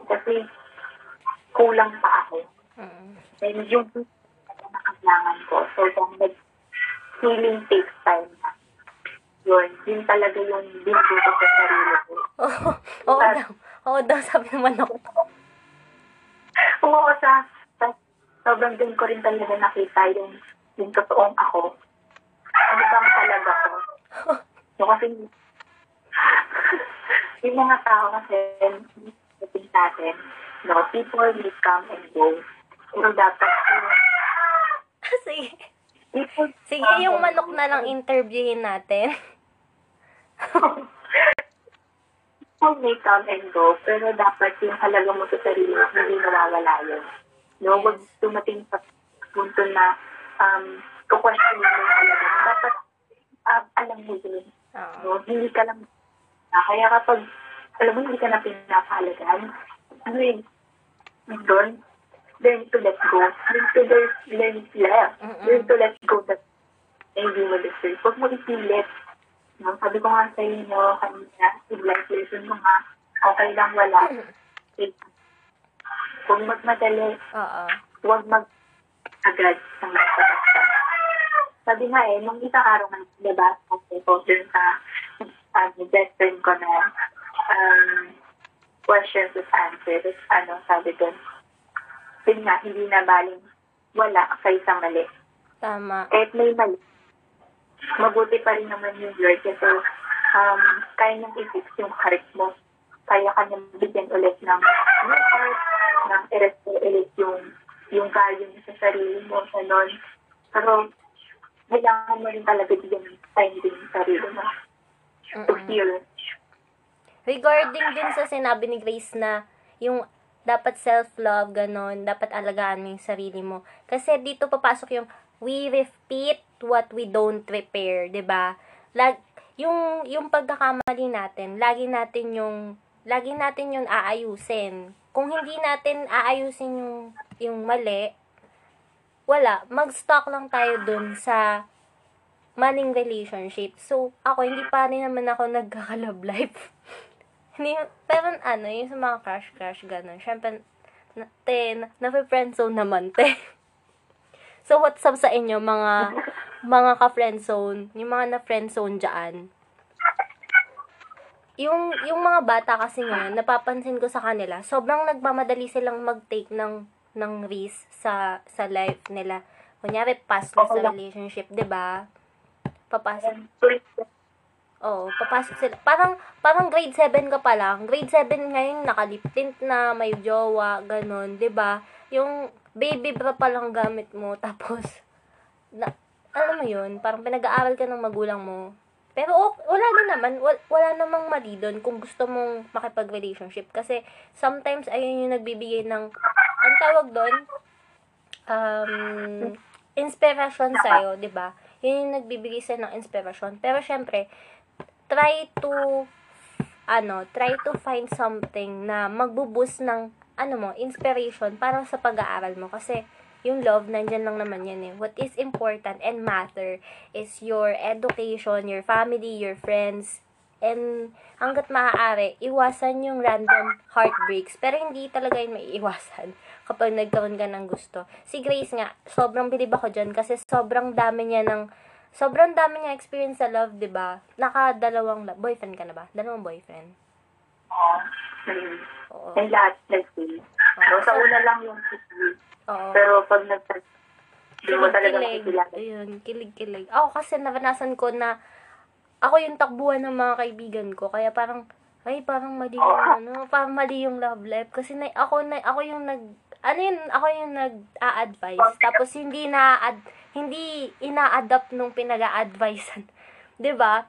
Kasi kulang pa ako. Mm-mm. And yung na kailangan ko. So, kung nag-healing takes time na. Yun, yun talaga yung bingo ko sa sarili ko. (laughs) Oo, oo daw. Oo daw, sabi naman ako. Oo, sa, sa sobrang din ko rin talaga nakita yung, yung totoong ako. Ano bang talaga ko? (laughs) So, kasi (laughs) yung mga tao kasi dating sa atin, no, people will come and go. Pero dapat yung Sige. people Sige, yung manok na lang interviewin natin. (laughs) People may come and go, pero dapat yung halaga mo sa sarili mo, hindi nawawala yun. No, Yes. wag dumating sa punto na um, kukwestiyon mo yung halaga mo. Dapat um, alam mo yun. Oo. No, hindi ka lang na kaya kapag alam mo hindi ka na pinapahalagaan, ano yun, doon, learn to let go. Learn to learn, learn, learn, learn to let go that hindi mo deserve. Huwag mo ipilit. No, sabi ko nga sa inyo kanina, life lesson mo nga, okay lang wala. Huwag magmadali, Oo. huwag mag agad sa mga. Sabi nga eh, nung isang araw nga, diba, kasi ko dun sa um, best friend ko na um, questions with answers, ano, sabi dun, yun nga, hindi na baling wala kaysa mali. Tama. Kahit may mali, mabuti pa rin naman yung word kasi um, kaya niyang i-fix yung heart mo. Kaya ka niyang bigyan ulit ng new heart, ng i-restore ulit yung, yung value mo sa sarili mo, ganon. Pero, kailangan mo rin talaga bigyan ng time din yung sarili mo to heal. Regarding din sa sinabi ni Grace na yung dapat self-love, ganon, dapat alagaan mo yung sarili mo. Kasi dito papasok yung we repeat what we don't repair, 'di ba? Lag yung yung pagkakamali natin, lagi natin yung lagi natin yung aayusin. Kung hindi natin aayusin yung yung mali, wala, mag-stock lang tayo dun sa maling relationship. So, ako, hindi pa rin naman ako nagkaka-love life. (laughs) Hindi, pero ano, yung sa mga crush-crush, gano'n. Siyempre, na, te, na, na-friendzone naman, te. (laughs) So, what's up sa inyo, mga, mga ka-friendzone, yung mga na-friendzone dyan? Yung, yung mga bata kasi ngayon, napapansin ko sa kanila, sobrang nagmamadali silang mag-take ng, ng risk sa, sa life nila. Kunyari, past na sa relationship, 'di ba Papasok. And, please, Oo, papasok sila. Parang, parang grade 7 ka pa lang. Grade 7 ngayon, nakalip tint na, may jowa, ganun, 'di ba Yung baby bra pa lang gamit mo, (laughs) tapos, na, alam mo yun, parang pinag-aaral ka ng magulang mo. Pero ok, wala din naman, wala, wala namang mali doon kung gusto mong makipag-relationship. Kasi sometimes ayun yung nagbibigay ng, ang tawag doon, um, inspiration sa'yo, di ba? Yun yung nagbibigay sa'yo ng inspiration. Pero syempre, try to, ano, try to find something na magbuboost ng, ano mo, inspiration para sa pag-aaral mo. Kasi, yung love, nandyan lang naman yan eh. What is important and matter is your education, your family, your friends, and hanggat maaari, iwasan yung random heartbreaks. Pero hindi talaga yun may iwasan (laughs) kapag nagkaroon ka ng gusto. Si Grace nga, sobrang bilib ako dyan kasi sobrang dami niya ng, sobrang dami niya experience sa love, di ba? Nakadalawang, la- boyfriend ka na ba? Dalawang boyfriend? Oo. Mm. Oo. Yung lahat nag-see. So, sa una lang yung kiss. Oo. Pero pag nag hindi mo talaga Kilig-kilig. makikilala. Ayun, kilig-kilig. Ako kasi naranasan ko na ako yung takbuhan ng mga kaibigan ko. Kaya parang, ay, parang mali yung, ano, parang mali yung love life. Kasi na, ako, na, ako yung nag, ano yun, ako yung nag-a-advise. Tapos hindi na, ad, hindi ina-adapt nung pinag-a-advisean. (laughs) ba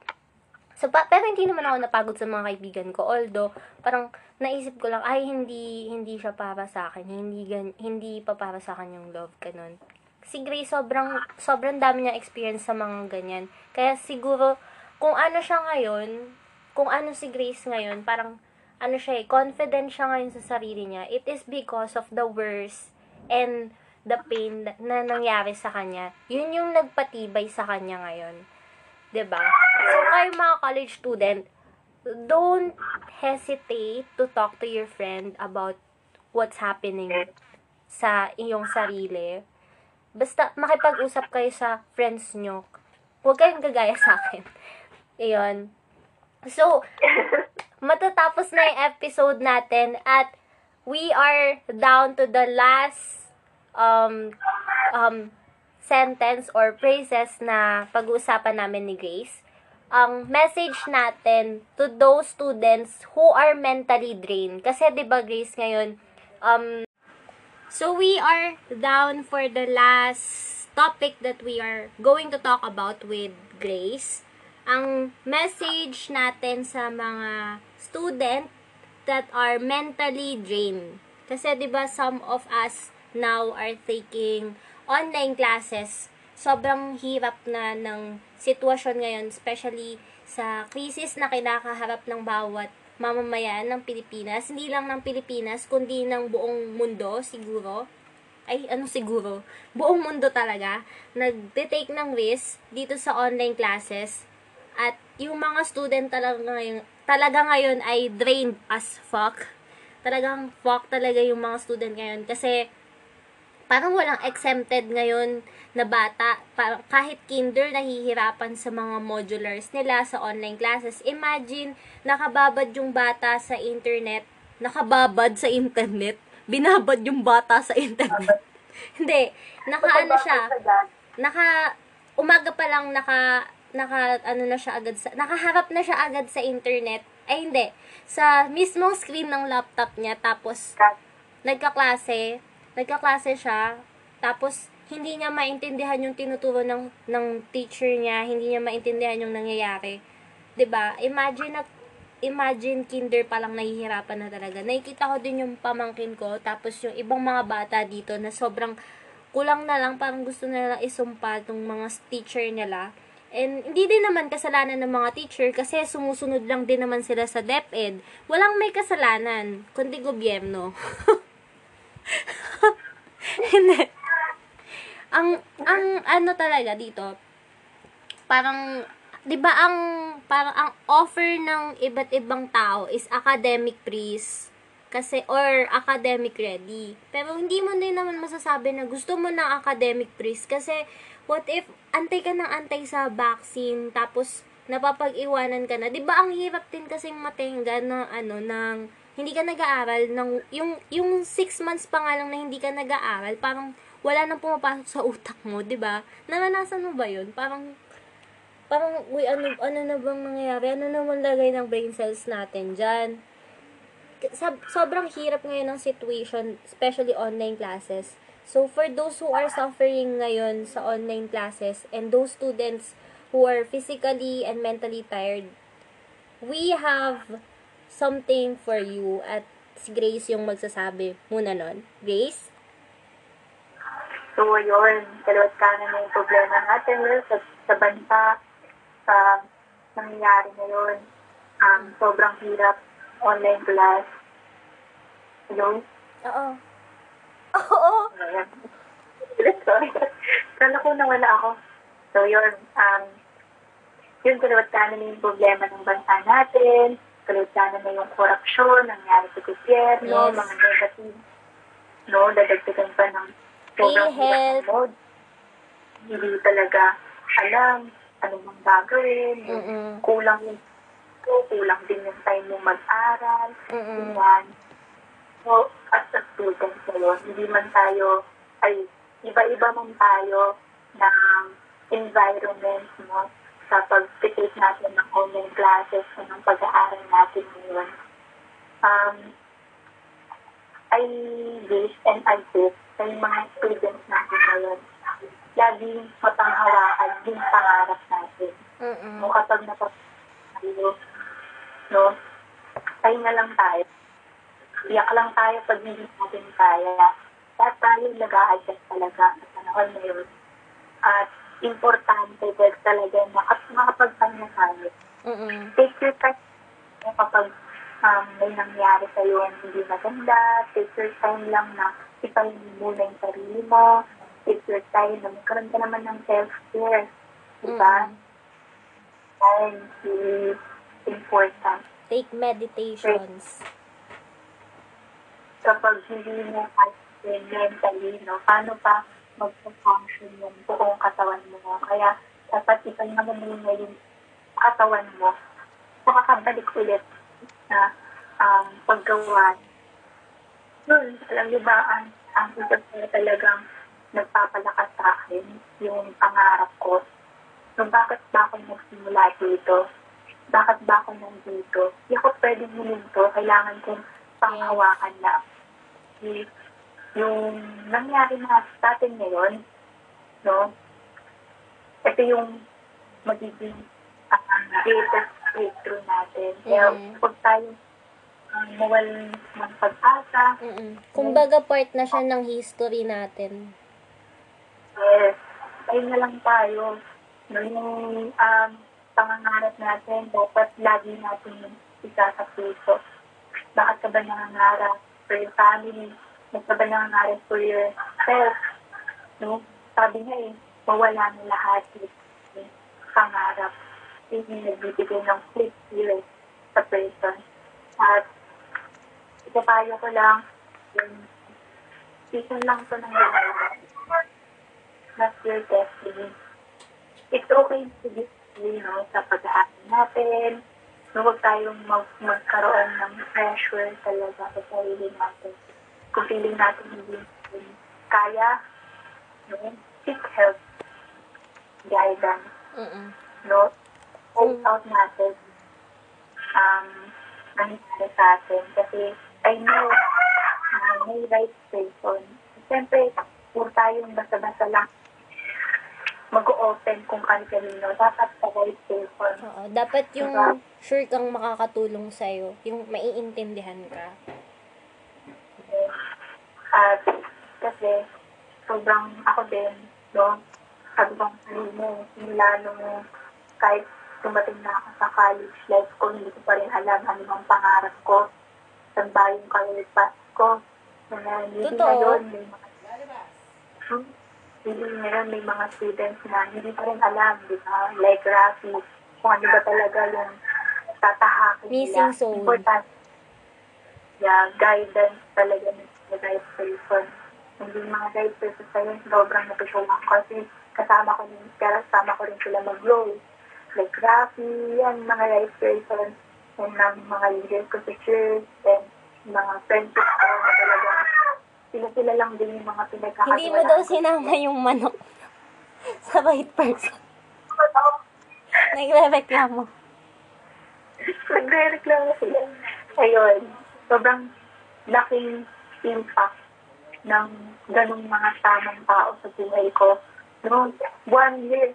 So, pa, pero hindi naman ako napagod sa mga kaibigan ko. Although, parang naisip ko lang, ay, hindi, hindi siya para sa akin. Hindi, gan, hindi pa para sa akin yung love, ganun. Si Grace, sobrang, sobrang dami niya experience sa mga ganyan. Kaya siguro, kung ano siya ngayon, kung ano si Grace ngayon, parang, ano siya eh, confident siya ngayon sa sarili niya. It is because of the worst and the pain na, na nangyari sa kanya. Yun yung nagpatibay sa kanya ngayon. 'di ba? So kayo mga college student, don't hesitate to talk to your friend about what's happening sa iyong sarili. Basta makipag-usap kayo sa friends nyo. Huwag kayong gagaya sa akin. Ayun. So, matatapos na yung episode natin at we are down to the last um, um, sentence or phrases na pag-uusapan namin ni Grace, ang message natin to those students who are mentally drained. Kasi 'di ba Grace ngayon, um so we are down for the last topic that we are going to talk about with Grace. Ang message natin sa mga student that are mentally drained. Kasi 'di ba some of us now are taking online classes, sobrang hirap na ng sitwasyon ngayon, especially sa krisis na kinakaharap ng bawat mamamayan ng Pilipinas. Hindi lang ng Pilipinas, kundi ng buong mundo, siguro. Ay, ano siguro? Buong mundo talaga. Nag-take ng risk dito sa online classes. At yung mga student talaga ngayon, talaga ngayon ay drained as fuck. Talagang fuck talaga yung mga student ngayon. Kasi, parang walang exempted ngayon na bata. Parang kahit kinder, nahihirapan sa mga modulars nila sa online classes. Imagine, nakababad yung bata sa internet. Nakababad sa internet? Binabad yung bata sa internet. (laughs) Hindi. Naka ano siya. Naka, umaga pa lang naka, naka, ano na siya agad sa, nakaharap na siya agad sa internet. Ay, hindi. Sa mismong screen ng laptop niya. Tapos, nagkaklase nagkaklase siya, tapos hindi niya maintindihan yung tinuturo ng, ng teacher niya, hindi niya maintindihan yung nangyayari. 'Di ba Imagine na, imagine kinder pa lang nahihirapan na talaga. Nakikita ko din yung pamangkin ko, tapos yung ibang mga bata dito na sobrang kulang na lang, parang gusto na lang isumpa ng mga teacher nila. And hindi din naman kasalanan ng mga teacher kasi sumusunod lang din naman sila sa DepEd. Walang may kasalanan, kundi gobyerno. (laughs) (laughs) Hindi. ang, ang ano talaga dito, parang, di ba ang, parang ang offer ng iba't ibang tao is academic praise kasi or academic ready. Pero hindi mo din naman masasabi na gusto mo ng academic praise kasi what if antay ka ng antay sa vaccine tapos napapag-iwanan ka na. 'Di ba ang hirap din kasi matenga ng ano ng hindi ka nag-aaral ng yung yung 6 months pa nga lang na hindi ka nag-aaral, parang wala nang pumapasok sa utak mo, 'di ba? Naranasan mo ba 'yun? Parang parang, uy, ano, ano na bang nangyayari? Ano naman lagay ng brain cells natin dyan? Sab- sobrang hirap ngayon ng situation, especially online classes. So, for those who are suffering ngayon sa online classes and those students who are physically and mentally tired, we have something for you at si Grace yung magsasabi muna nun. Grace? So, yun, kalawat ka na yung problema natin well, sa, sa bansa, sa nangyayari ngayon. Um, sobrang hirap online class. Hello? Oo. (laughs) Oo. Ayan. (laughs) Sorry. Kala ko nawala ako. So, yun, um, yun, kalawat ka na yung problema ng bansa natin, kalawat ka na yung korupsyon, nangyari sa gobyerno, Yes. mga negative, no, dadagdagan pa ng sobrang hirap mode. Hindi talaga alam ano mang gagawin, Mm-mm. kulang yung kulang din yung time mo mag-aral, Mm-mm. Ganyan. So, as a student ngayon, hindi man tayo, ay, iba-iba man tayo ng environment mo sa pag-take natin ng online classes o ng pag-aaral natin ngayon. Um, I wish and I hope sa yung mga students natin ngayon, laging matanghawakan yung pangarap natin. Mm-mm. Kung kapag napapagod no, tayo na lang tayo. Iyak lang tayo pag hindi natin kaya. Lahat tayo nag-a-adjust talaga sa panahon ngayon. At importante din talaga na at makapagpahinga tayo. Mm-mm. Take your time kapag um, may nangyari sa iyo hindi maganda. Take your time lang na ipahingi muna yung sarili mo. Take your time na magkaroon ka naman ng self-care. Diba? Mm-mm. Time is important. Take meditations. kapag hindi mo kasi mentally, no, paano pa mag-function yung buong katawan mo. Kaya, dapat ipahinga mo muna yung katawan mo. Makakabalik ulit na um, paggawa. Yun, alam niyo ba, ang, ang isip talagang nagpapalakas sa akin, yung pangarap ko. So, bakit ba ako nagsimula dito? Bakit ba ako nandito? Hindi ako pwedeng huminto. Kailangan kong panghawakan na y- yung nangyari na sa atin ngayon, no? Ito yung magiging uh, greatest breakthrough natin. Kaya Mhm. huwag tayo um, mawal ng pag-asa. Mm-mm. Kumbaga part na siya ng history natin. Yes. Ayun na lang tayo. No, yung um, pangangarap natin, dapat lagi natin isa sa puso. Bakit ka ba nangangarap for your family? Bakit ka ba nangangarap for yourself? No? Sabi niya eh, mawala na lahat yung pangarap. Hindi nagbibigay ng flip years sa person. At itapayo ko lang, yung season lang to ng buhay not your destiny. It's okay to be, you know, sa pag-aaral natin. No, huwag tayong mag magkaroon ng pressure talaga sa sarili natin. Kung feeling natin hindi kaya, no, seek help, guidance, Mm-mm. no? Hold out natin um, nangyari sa atin. Kasi I know na may right person. Siyempre, kung tayong basta-basta lang mag-open kung kanino. Dapat sa right person. Oo, dapat yung Diba? sure kang makakatulong sa'yo. Yung maiintindihan ka. At kasi sobrang ako din, no? Sabi ko mo, simula nung kahit tumating na ako sa college life ko, hindi ko pa rin alam ano ang pangarap ko. Saan ba yung career path ko. Na hindi Totoo. ngayon may mga Hmm? hindi ngayon may mga students na hindi pa rin alam, di ba? Like Rafi, kung ano ba talaga yung tatahakin Missing nila. soul. Important. Yeah, guidance talaga ng the right person. Hindi mga right person sa'yo, sobrang natutulong ko kasi kasama ko rin, kasama ko rin sila mag-grow. Like Rafi, yan, mga right person. And ng mga leaders ko sa church, and mga friends ko na talagang sila-sila lang din yung mga pinagkakatiwalaan. Hindi mo daw sinama yung manok (laughs) sa right person. Nagre-reklamo. Nagre-reklamo sila. Ayun, sobrang laking impact ng ganong mga tamang tao sa buhay ko. No, one year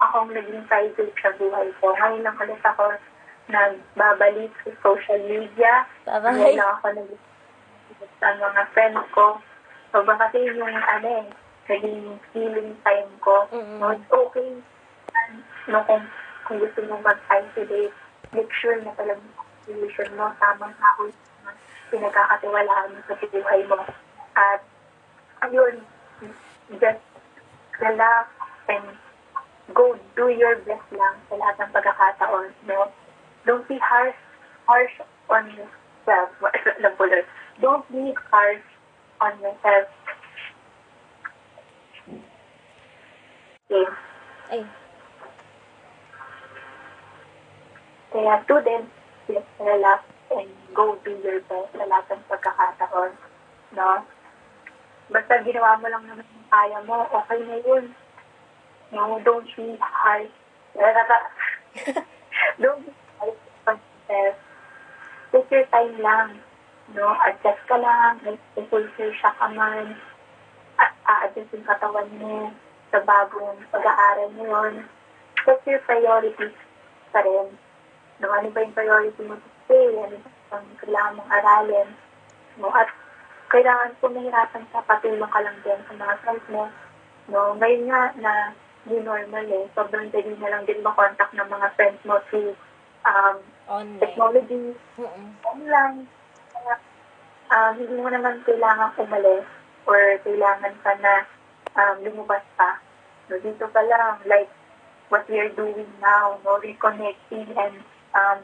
akong naging private sa buhay ko. Ngayon lang ulit ako nagbabalik sa social media. Bye-bye. Ngayon lang ako nag sa mga friends ko. So, ba kasi yung ano eh, naging healing time ko. Mm-mm. No, it's okay. No, kung, kung gusto mo mag-isolate, make sure na talagang solution mo, tamang tao pinagkakatiwalaan mo sa buhay mo. At, ayun, just relax and go do your best lang sa lahat ng pagkakataon. No? Don't be harsh, harsh on yourself. (laughs) Don't be harsh on yourself. Okay. Ay, Kaya students, just relax and go do your best sa lahat ng pagkakataon. No? Basta ginawa mo lang naman yung kaya mo, okay na yun. No, don't be hard. (laughs) don't be hard on yourself. Take your time lang. No, adjust ka lang. Fulfill siya ka man. A-adjust yung katawan mo sa bagong pag-aaral mo yun. Set your priorities pa rin. No, ano ba yung priority mo to ba yung kailangan mong aralin? No, at kailangan kung nahirapan ka, patulong ka lang din sa mga friends mo. No, ngayon nga na new normal eh, sobrang dali na lang din makontakt ng mga friends mo through um, online. technology, Mm-mm. online. Kaya, um, hindi mo naman kailangan umalis or kailangan ka na um, lumabas pa. No, dito pa lang, like what we are doing now, no, reconnecting and um,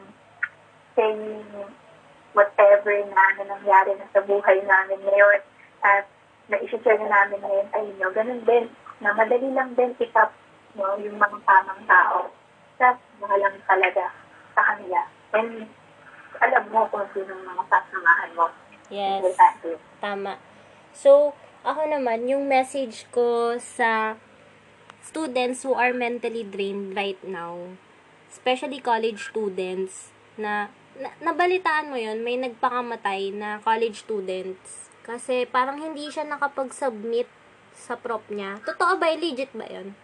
saying whatever na, na nangyari na sa buhay namin ngayon at na-share na namin ngayon sa inyo. Ganun din, na madali lang din pick-up no, yung mga tamang tao. Sa mga lang talaga sa kanila. And alam mo kung sino ang mga sasamahan mo. Yes. Tama. So, ako naman, yung message ko sa students who are mentally drained right now, especially college students, na, na nabalitaan mo yon may nagpakamatay na college students. Kasi parang hindi siya nakapag-submit sa prop niya. Totoo ba? Legit ba yon?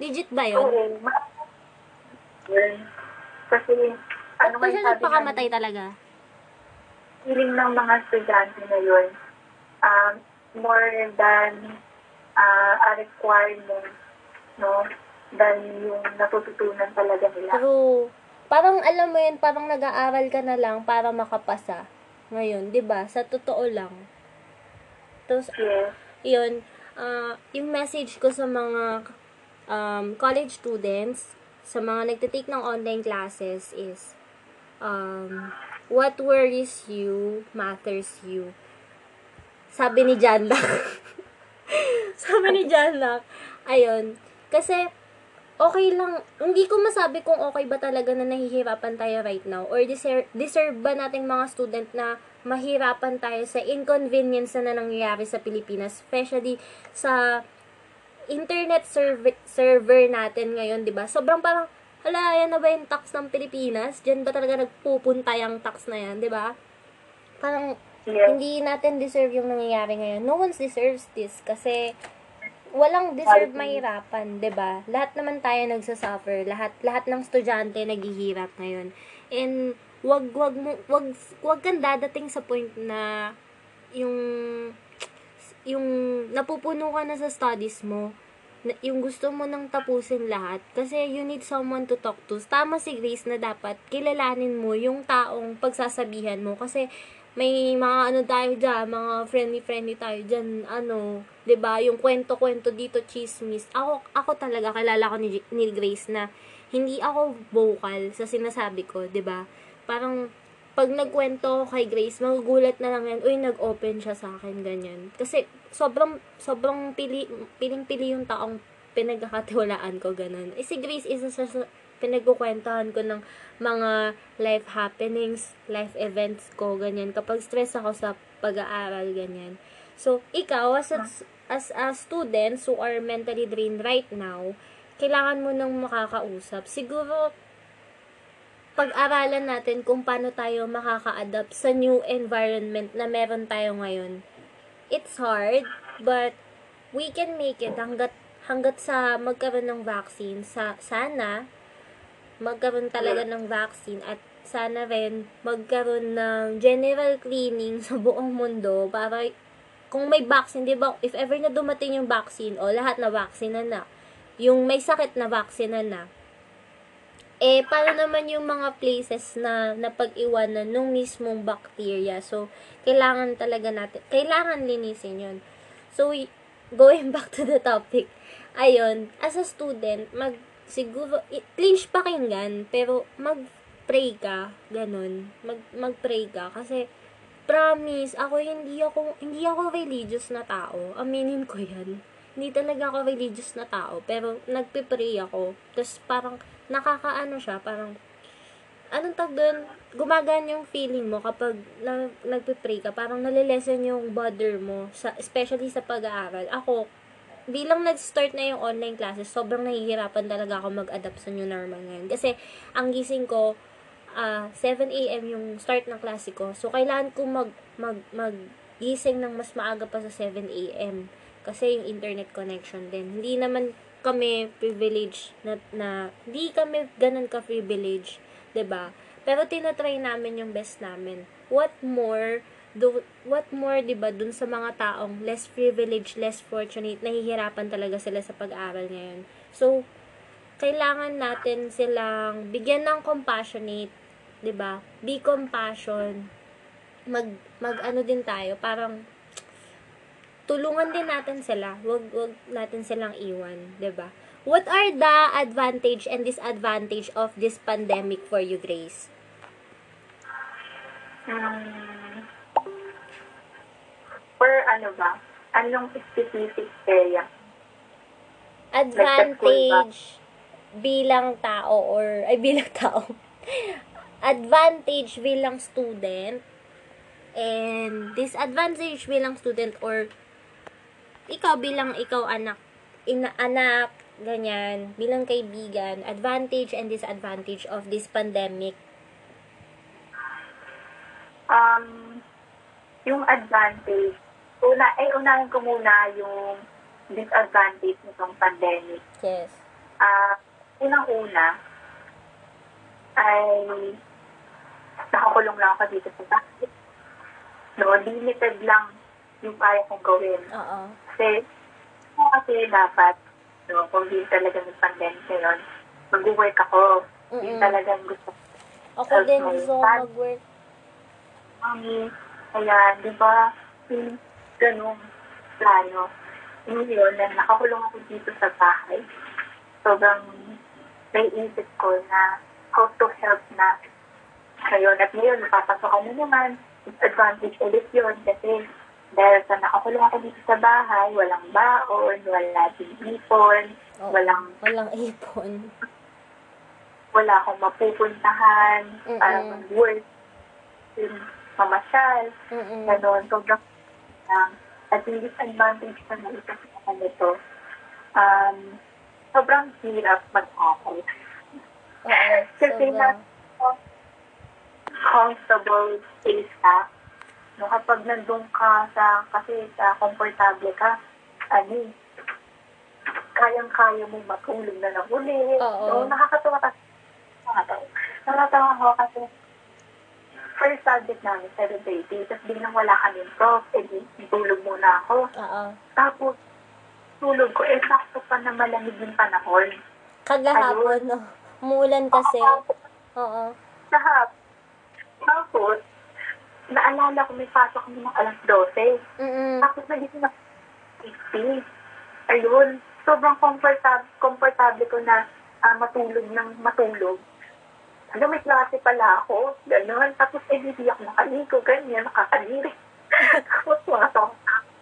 Legit ba yon? Oo. Yun. Kasi, ano ba siya nagpakamatay ng talaga? feeling ng mga estudyante ngayon, um, more than uh, a requirement, no, than yung natututunan talaga nila. True. Parang alam mo yun, parang nag-aaral ka na lang para makapasa. Ngayon, 'di ba? Sa totoo lang. Tapos, Yes. yun, ah, yung message ko sa mga um, college students, sa mga nagtitake ng online classes is, um, what worries you matters you. Sabi ni John Locke. (laughs) Sabi ni John Locke. Ayun. Kasi, okay lang, hindi ko masabi kung okay ba talaga na nahihirapan tayo right now or deserve, deserve ba nating mga student na mahirapan tayo sa inconvenience na nangyayari sa Pilipinas, especially sa internet server, server natin ngayon, 'di ba? Sobrang parang hala, yan na ba yung tax ng Pilipinas? Diyan ba talaga nagpupunta yung tax na yan, 'di ba? Parang Yes. hindi natin deserve yung nangyayari ngayon. No one deserves this kasi walang deserve mahirapan, 'di ba? Lahat naman tayo nagsasuffer, lahat lahat ng estudyante naghihirap ngayon. And wag wag mo wag wag kang dadating sa point na yung yung napupuno ka na sa studies mo, na, yung gusto mo nang tapusin lahat kasi you need someone to talk to. Tama si Grace na dapat kilalanin mo yung taong pagsasabihan mo kasi may mga ano tayo dyan, mga friendly-friendly tayo dyan, ano, ba yung kwento-kwento dito, chismis. Ako, ako talaga, kilala ko ni, ni Grace na hindi ako vocal sa sinasabi ko, ba Parang, pag nagkwento kay Grace, magugulat na lang yan, uy, nag-open siya sa akin, ganyan. Kasi, sobrang, sobrang pili, piling-pili yung taong pinagkakatiwalaan ko, ganun. Eh, si Grace, isa sa, sa pinagkukwentuhan ko ng mga life happenings, life events ko, ganyan. Kapag stress ako sa pag-aaral, ganyan. So, ikaw, as a, as a students who are mentally drained right now, kailangan mo nang makakausap. Siguro, pag-aralan natin kung paano tayo makaka-adapt sa new environment na meron tayo ngayon. It's hard, but we can make it hanggat hanggat sa magkaroon ng vaccine sa sana magkaroon talaga ng vaccine at sana rin magkaroon ng general cleaning sa buong mundo para kung may vaccine, di ba, if ever na dumating yung vaccine, o lahat na vaccine na na, yung may sakit na vaccine na na, eh, paano naman yung mga places na napag-iwanan nung mismong bacteria? So, kailangan talaga natin, kailangan linisin yun. So, going (laughs) back to the topic, ayun, as a student, mag, siguro, clinch pakinggan, pero mag-pray ka, ganun. Mag, mag-pray ka, kasi, promise, ako hindi ako, hindi ako religious na tao. Aminin ko yan. Hindi talaga ako religious na tao, pero nagpe-pray ako. Tapos parang, nakakaano siya, parang, anong tag doon, gumagaan yung feeling mo kapag na, nagpe-pray ka, parang nalilesen yung bother mo, sa, especially sa pag-aaral. Ako, bilang nag-start na yung online classes, sobrang nahihirapan talaga ako mag-adapt sa new normal ngayon. Kasi, ang gising ko, ah 7 a.m. yung start ng klase ko. So, kailangan ko mag, mag, mag gising ng mas maaga pa sa 7 a.m. Kasi yung internet connection din. Hindi naman kami privilege na, na hindi kami ganun ka-privilege, 'di ba Pero tinatry namin yung best namin. What more, do, what more, 'di ba dun sa mga taong less privileged, less fortunate, nahihirapan talaga sila sa pag-aaral ngayon. So, kailangan natin silang bigyan ng compassionate, 'di ba? Be compassion. Mag mag ano din tayo, parang tulungan din natin sila. Wag wag natin silang iwan, 'di ba? What are the advantage and disadvantage of this pandemic for you, Grace? Hmm. For ano ba? Anong specific area? Advantage bilang tao or ay bilang (laughs) tao. advantage bilang student and disadvantage bilang student or ikaw bilang ikaw anak ina anak ganyan bilang kaibigan advantage and disadvantage of this pandemic Um, yung advantage, una, ay unahin ko muna yung disadvantage nitong pandemic. yes Ah, unang-una, ay nakakulong lang ako dito sa bahay. No, limited lang yung kaya kong gawin. oo Kasi, kasi dapat, no, kung di talaga may pandemic yun, mag-work ako. Yung Mm-mm. talagang gusto ako din gusto mag-work kami. Kaya, di ba, yung ganung plano. Yun, na nakakulong ako dito sa bahay. Sobrang naiisip ko na how to help na ngayon. At ngayon, napapasokan na naman. Advantage ulit yun kasi dahil sa nakakulong ako dito sa bahay, walang baon, wala din ipon, Oo. walang walang ipon wala akong mapupuntahan Mm-mm. para mag-work, yung mamasyal, Mm-mm. Ganon, sobrang lang. At yung disadvantage na ito sa nito, um, sobrang hirap mag-aral. oo Kasi sobrang na comfortable space ka. No, kapag nandun ka sa, kasi sa komportable ka, ano eh, kayang-kaya mo matulog na ng uli. Oo. No, nakakatawa kasi. Nakakatawa. Nakakatawa ako kasi first subject namin, celebrating, tapos biglang wala kami prof, eh, di, tulog muna ako. oo Tapos, tulog ko, eh, sakto pa na malamig yung panahon. kagahapon no umuulan kasi oo Lahat. Tapos, naalala ko may pasok kami ng alas 12. mm Tapos nagising na 50. Ayun. Sobrang comfortable, comfortable ko na ah, matulog ng matulog. Ano, may klase pala ako. Ganon. Tapos, eh, hindi ako nakaligo. Ganyan, nakakadiri. (laughs) Tapos, mga to,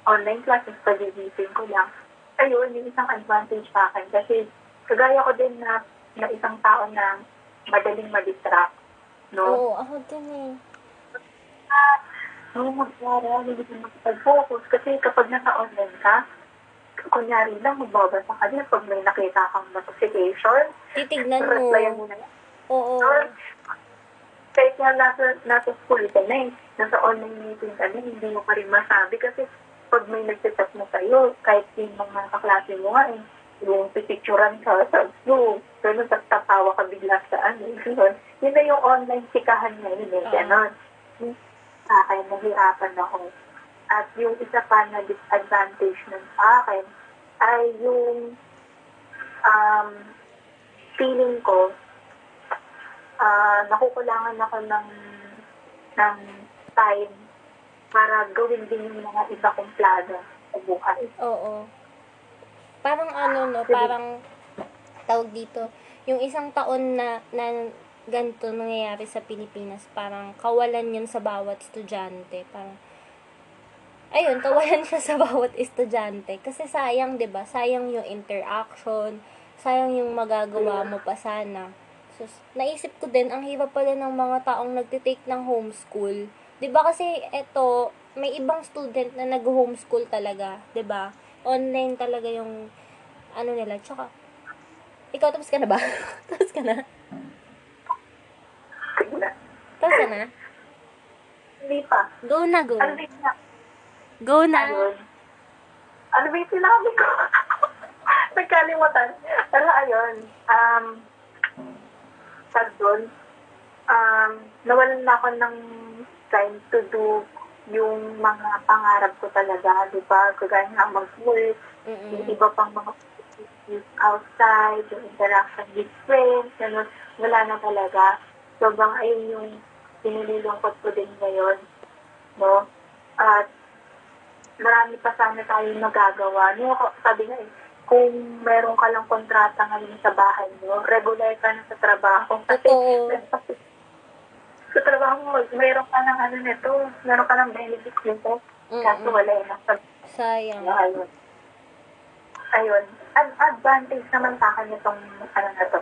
online classes, pagigising ko lang. Ayun, yung isang advantage sa akin. Kasi, kagaya ko din na, na isang tao na madaling madistract. No? oo ako din eh Oo, mag-aaral, hindi ka makapag-focus. Kasi kapag nasa online ka, kunyari lang, magbabasa ka din pag may nakita kang notification, Titignan mo. replyan mo na yan. Oo. Or, kahit nga nasa, nasa school ka na eh, nasa online meeting ka na, hindi mo pa rin masabi kasi pag may nagsitat mo sa'yo, kahit yung mga kaklase mo nga eh, yung pipicturan ka sa Zoom, ganun, tatawa ka bigla sa ano, (laughs) ganun. Yun na yung online sikahan ngayon eh, ganun. Sa akin, nahirapan ako. At yung isa pa na disadvantage nun sa akin ay yung um, feeling ko ah nakukulangan ako ng ng time para gawin din yung mga iba kong plano sa buhay. Oo. Parang ano, no, parang tawag dito, yung isang taon na, na ganito nangyayari sa Pilipinas, parang kawalan yun sa bawat estudyante. Parang, ayun, kawalan (laughs) siya sa bawat estudyante. Kasi sayang, ba Sayang yung interaction, sayang yung magagawa mo pa sana. So, naisip ko din, ang hirap pala ng mga taong nagtitake ng homeschool. 'Di ba kasi eto, may ibang student na nag-homeschool talaga, 'di ba Online talaga yung ano nila. Tsaka, ikaw tapos ka na ba? (laughs) tapos ka na? Na. Tapos ka na? Hindi pa. Go na, go. Ano sina- Go na. ayun. Ano ba yung sinabi ko? (laughs) Nagkalimutan. Pero ayun, um, sa doon, um, nawalan na ako ng time to do yung mga pangarap ko talaga, di ba? Kagaya nga mag-work, yung Mm-mm. iba pang mga outside, yung interaction with friends, ganun, wala na talaga. Sobrang ayun yung pinililungkot ko din ngayon. No? At marami pa sana tayong nagagawa. No, ako- sabi nga eh, kung meron ka lang kontrata ngayon sa bahay mo, regular ka na sa trabaho. Kasi sa trabaho mo, meron ka ng ano nito, meron ka ng benefits nito. Kaso Mm-mm. wala nasa Sayang. Ayun. Ayun. Ad- advantage naman sa akin itong ano na to,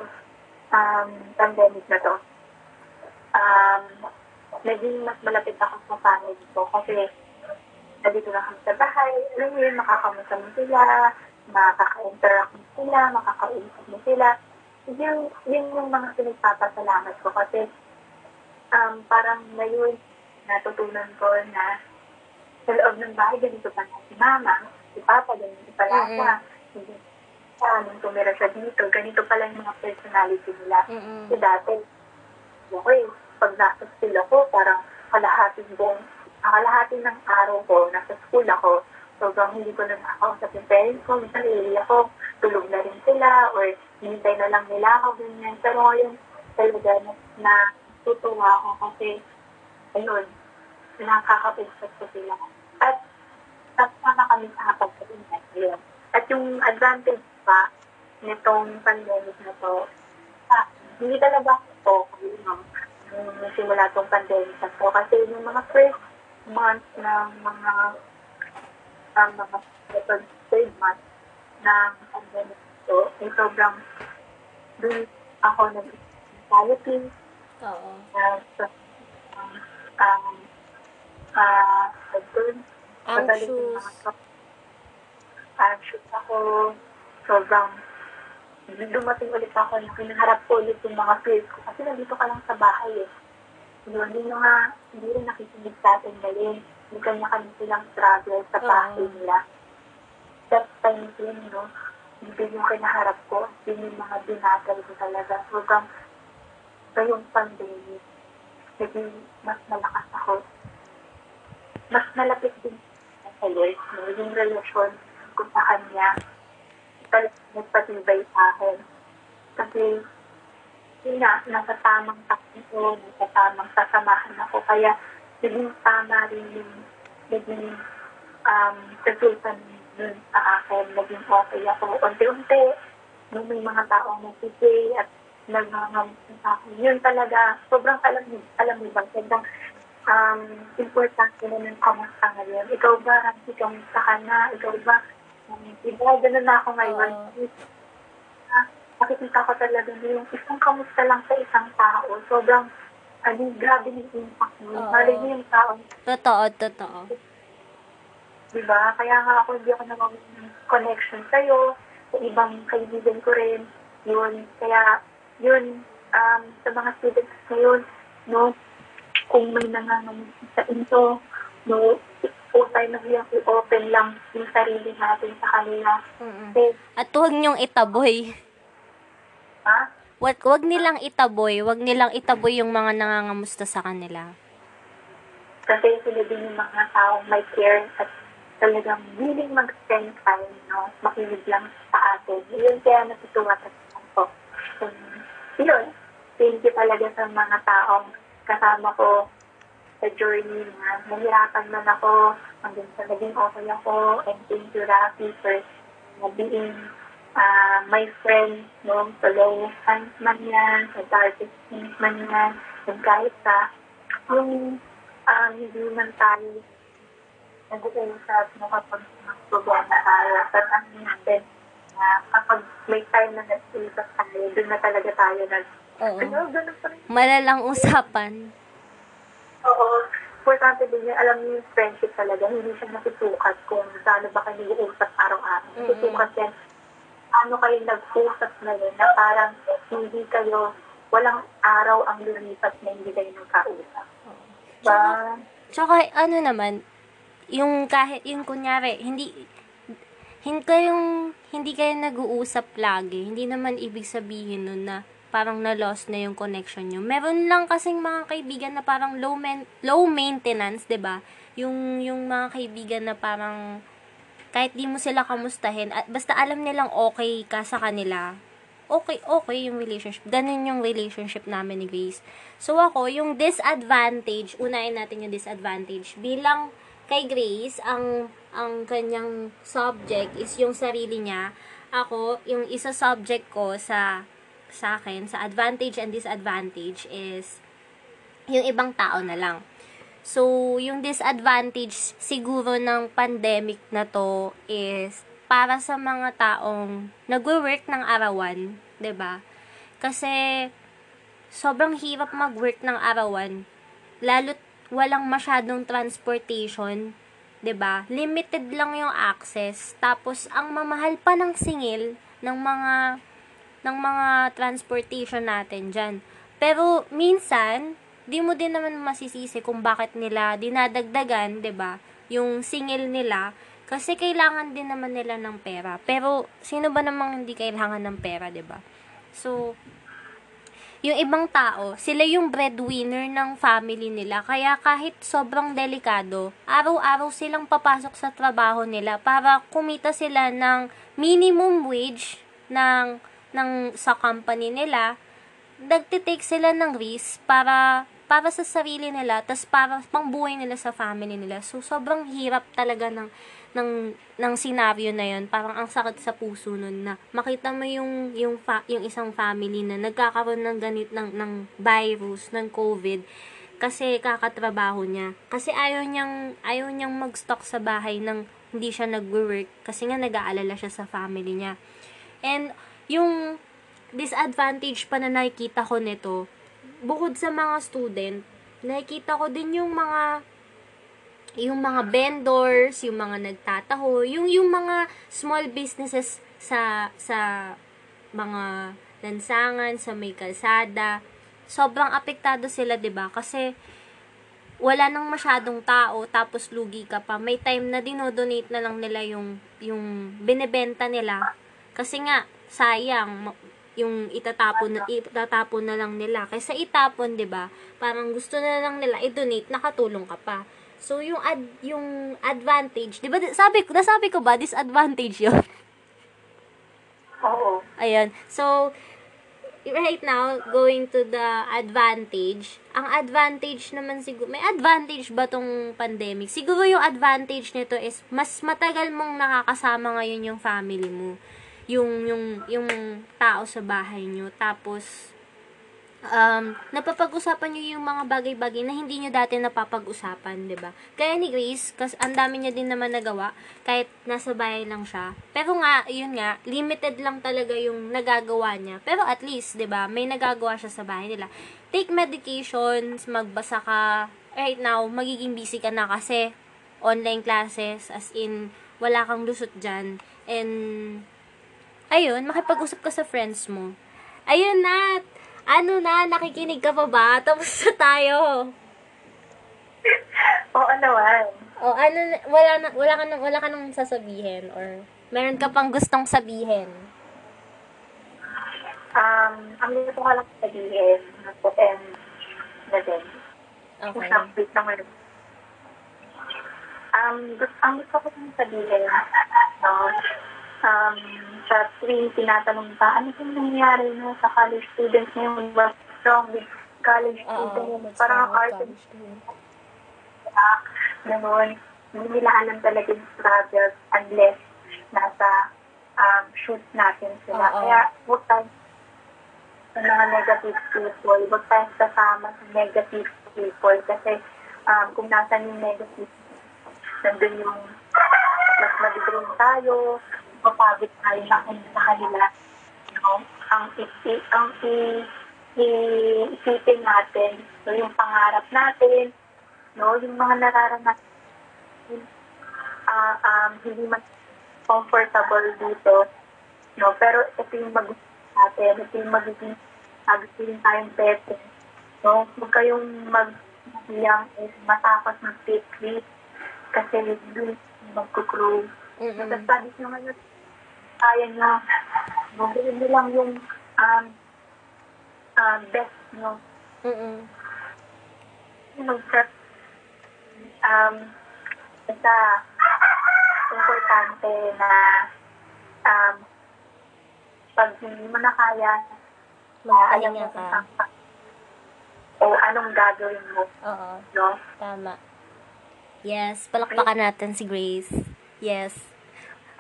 um, pandemic na to. Um, naging mas malapit ako sa family ko kasi nandito na kami sa bahay. Alam mo yun, makakamusta mo sila, makaka-interact mo sila, makakausap mo sila. Yun, yun yung mga pinagpapasalamat ko kasi um, parang ngayon natutunan ko na sa loob ng bahay, ganito pa na si mama, si papa, ganito pala siya. Hindi siya, nung tumira siya dito, ganito pala yung mga personality nila. Mm-mm. Kasi dati, okay, pag nasa school ako, parang kalahating buong, kalahating ng araw ko, nasa school ako, sobrang hindi ko na nakakausap yung parents ko, minsan iiyak ako, tulog na rin sila, or hinintay na lang nila ako, ganyan. Pero ngayon, talaga, na, na tutuwa ako kasi, ayun, nakaka-picture ko sila. At, sama kami sa hapag-internet yun. At yung advantage pa, nitong pandemic na to, ah, hindi talaga ako no? nung simula tong pandemic na to. Kasi yung mga first month ng mga ang mga second, third month ng pandemic na to, eh, sobrang dun ako nag-anxiety, Oo. na um, um, ah, Pabalik yung mga Anxious. anxious ako. Sobrang dumating ulit ako na kinaharap ko ulit yung mga fears ko. Kasi nandito ka lang sa bahay eh. Hindi na nga, hindi rin nakikinig sa atin ngayon. Hindi kanya-kanya silang struggle sa Oo. bahay nila. That time din, no? Hindi yung kinaharap ko. Hindi yung mga binatal ko talaga. Sobrang ngayong pandemic, naging mas malakas ako. Mas malapit din sa Lord, no? yung relasyon ko sa Kanya, talagang nagpatibay sa akin. Kasi, yun nga, nasa tamang takbo, nasa tamang sasamahan ako. Kaya, naging tama rin yung naging um, resulta nun sa akin. Naging okay ako. Unti-unti, nung may mga taong nagsisay at nagmamamusin sa akin. Yun talaga, sobrang alam mo, alam mo ba, sobrang um, importante na ng kamusta ngayon. Ikaw ba, Ramsey, kamusta ka na? Ikaw ba, um, iba, ganun na ako ngayon. Ah, nakikita ko talaga yung isang kamusta lang sa isang tao. Sobrang, ano, grabe yung impact mo. Oo. Mali mo yung tao Totoo, totoo. Di ba? Kaya nga ako hindi ako naman connection sa'yo, sa ibang kaibigan ko rin. Yun. Kaya, yun, um, sa mga students ngayon, no, kung may nangangamin sa into, no, time na siya, open lang yung sarili natin sa kanila. Mm-mm. Kasi, At huwag niyong itaboy. ha? Wag, wag nilang itaboy. Wag nilang itaboy yung mga nangangamusta sa kanila. Kasi sila din yung mga taong may care at talagang willing mag-spend time, no? Makinig lang sa atin. Yun kaya natutuwa sa ko. So, yun. Thank you talaga sa mga taong kasama ko sa journey na nahirapan man ako hanggang sa naging okay ako and thank you Rafi for being uh, my friend no sa low times man yan sa darkest things man yan and kahit sa yung um, hindi man tayo nag-uusap no kapag may problema tayo tatangin natin na kapag may time na nag-uusap tayo doon na talaga tayo nag Oo. ano, ganun pa rin Malalang usapan. Oo. Importante din yun. Alam niyo yung friendship talaga. Hindi siya natutukat kung paano ba kayo nag-uusap araw-araw. Mm-mm. Natutukat yan. Paano kayo nag-usap ngayon na parang hindi kayo, walang araw ang lumipat na hindi kayo nagkausap. Diba? Tsaka, ano naman, yung kahit, yung kunyari, hindi, hindi kayong, hindi kayo nag-uusap lagi. Hindi naman ibig sabihin nun na parang na-lost na yung connection nyo. Meron lang kasing mga kaibigan na parang low, men, low maintenance, 'di ba Yung, yung mga kaibigan na parang, kahit di mo sila kamustahin, at basta alam nilang okay ka sa kanila, okay, okay yung relationship. Ganun yung relationship namin ni Grace. So ako, yung disadvantage, unahin natin yung disadvantage. Bilang kay Grace, ang ang kanyang subject is yung sarili niya. Ako, yung isa subject ko sa sa akin, sa advantage and disadvantage is yung ibang tao na lang. So, yung disadvantage siguro ng pandemic na to is para sa mga taong nagwo-work ng arawan, 'di ba? Kasi sobrang hirap mag-work ng arawan lalo't walang masyadong transportation, 'di ba? Limited lang yung access. Tapos ang mamahal pa ng singil ng mga ng mga transportation natin diyan. Pero minsan, di mo din naman masisisi kung bakit nila dinadagdagan, 'di ba? Yung singil nila kasi kailangan din naman nila ng pera. Pero sino ba namang hindi kailangan ng pera, 'di ba? So, yung ibang tao, sila yung breadwinner ng family nila. Kaya kahit sobrang delikado, araw-araw silang papasok sa trabaho nila para kumita sila ng minimum wage ng, ng sa company nila. Nagtitake sila ng risk para para sa sarili nila, tas para pangbuhay nila sa family nila. So, sobrang hirap talaga ng ng ng scenario na yon parang ang sakit sa puso nun na makita mo yung yung fa, yung isang family na nagkakaroon ng ganit ng ng virus ng COVID kasi kakatrabaho niya. Kasi ayaw niyang ayaw niyang mag-stock sa bahay nang hindi siya nagwo-work kasi nga nag-aalala siya sa family niya. And yung disadvantage pa na nakikita ko nito bukod sa mga student nakikita ko din yung mga yung mga vendors, yung mga nagtataho, yung yung mga small businesses sa sa mga lansangan, sa may kalsada, sobrang apektado sila, 'di ba? Kasi wala nang masyadong tao tapos lugi ka pa. May time na dinodonate na lang nila yung yung binebenta nila. Kasi nga sayang yung itatapon na itatapon na lang nila. Kaysa itapon, 'di ba? Parang gusto na lang nila i-donate, nakatulong ka pa. So, yung ad, yung advantage, di ba, sabi ko, nasabi ko ba, disadvantage yun? Oo. Ayan. So, right now, going to the advantage, ang advantage naman siguro, may advantage ba tong pandemic? Siguro yung advantage nito is, mas matagal mong nakakasama ngayon yung family mo. Yung, yung, yung tao sa bahay nyo. Tapos, um, napapag-usapan nyo yung mga bagay-bagay na hindi nyo dati napapag-usapan, 'di ba? Kaya ni Grace, kas ang dami niya din naman nagawa kahit nasa bahay lang siya. Pero nga, yun nga, limited lang talaga yung nagagawa niya. Pero at least, 'di ba, may nagagawa siya sa bahay nila. Take medications, magbasa ka. Right now, magiging busy ka na kasi online classes, as in, wala kang lusot dyan. And, ayun, makipag-usap ka sa friends mo. Ayun na, ano na, nakikinig ka pa ba? (laughs) Tapos na tayo. Oo naman. O, ano, wala, na, wala, ka na, wala ka nang sasabihin or meron ka pang gustong sabihin. Um, ang gusto ko lang sabihin, and na din. Okay. Bit naman. Um, gusto, ang gusto ko lang sabihin, no, um, sa tuwing tinatanong pa, ano yung nangyayari no, sa college students ngayon? What's wrong with college Oo, students? Parang wrong with art and college students? Ganon. Hindi nila alam talaga yung struggles unless nasa um, shoot natin sila. Oo. Kaya, huwag tayo sa mga negative people, huwag tayo sasama sa negative people kasi um, kung nasan yung negative, nandun yung mas madidirin tayo, mapagod tayo na kung sa kanila. No? Ang isi, ang i, i- isipin natin, so yung pangarap natin, no, yung mga nararanasan ah um, hindi man comfortable dito, no, pero ito yung mag natin, ito yung magiging magiging tayong better, no, huwag kayong mag yang is matapos ng take leave kasi dun magkugrow. Mm-mm. Sa studies nyo ngayon, kaya nyo, magawin nyo lang yung um, um, best nyo Mm-mm. mag-prep um, basta importante na um, pag hindi mo na kaya, uh, Magpahinga ka. ka o anong gagawin mo, Oo. no? Tama. Yes, palakpakan natin si Grace. Yes.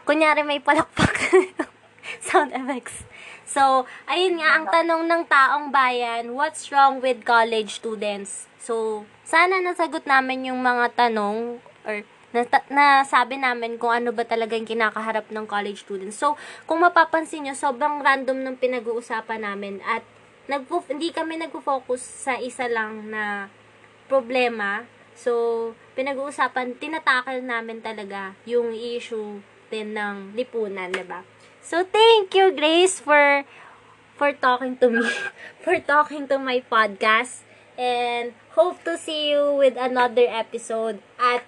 Kunyari may palakpak (laughs) sound effects. So, ayun nga ang tanong ng taong bayan, what's wrong with college students? So, sana nasagot namin yung mga tanong or na, nasabi namin kung ano ba talaga yung kinakaharap ng college students. So, kung mapapansin nyo, sobrang random ng pinag-uusapan namin at nagpo, hindi kami nagpo-focus sa isa lang na problema. So, pinag-uusapan, tinatakal namin talaga yung issue din ng lipunan, ba? So, thank you, Grace, for for talking to me, (laughs) for talking to my podcast. And hope to see you with another episode. At,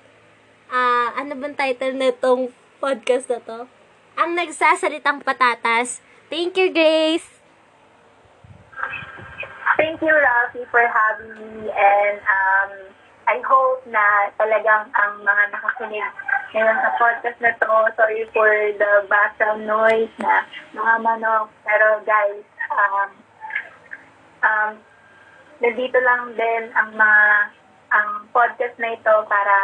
ah ano bang title na tong podcast na to? Ang nagsasalitang patatas. Thank you, Grace! Thank you, Rafi, for having me and um, I hope na talagang ang mga nakakinig ngayon sa podcast na to, sorry for the background noise na mga manok. Pero guys, um, um, nandito lang din ang mga ang podcast na ito para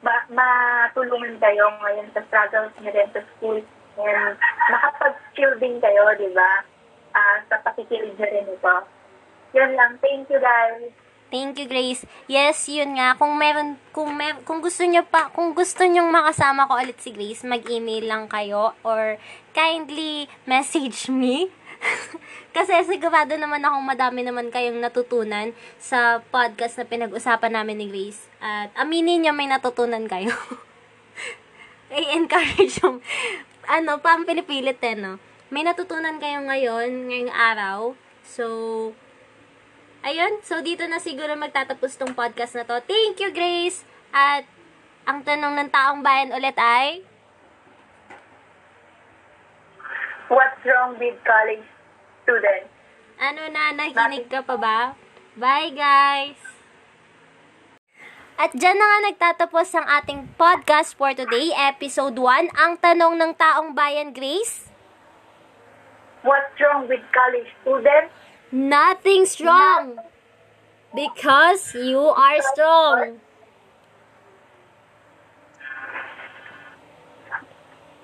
ma- matulungan kayo ngayon sa struggles nyo rin sa school and makapag-chill din kayo, di ba? Ah, sa pakikinig nyo rin ito. Yun lang. Thank you, guys. Thank you, Grace. Yes, yun nga. Kung meron, kung mer kung gusto nyo pa, kung gusto nyo makasama ko ulit si Grace, mag-email lang kayo or kindly message me. (laughs) Kasi sigurado naman akong madami naman kayong natutunan sa podcast na pinag-usapan namin ni Grace. At aminin nyo may natutunan kayo. (laughs) I-encourage yung, ano, pang pinipilit eh, no? May natutunan kayo ngayon, ngayong araw. So, Ayun, so dito na siguro magtatapos tong podcast na to. Thank you, Grace! At ang tanong ng taong bayan ulit ay, What's wrong with college students? ano na, nakikinig ka pa ba? Bye, guys! At dyan na nga nagtatapos ang ating podcast for today, episode 1, ang tanong ng taong bayan, Grace. What's wrong with college students? Nothing's wrong. Because you are strong.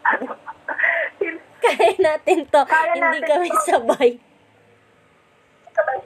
(laughs) Kaya natin to. Kaya Hindi natin kami to. sabay.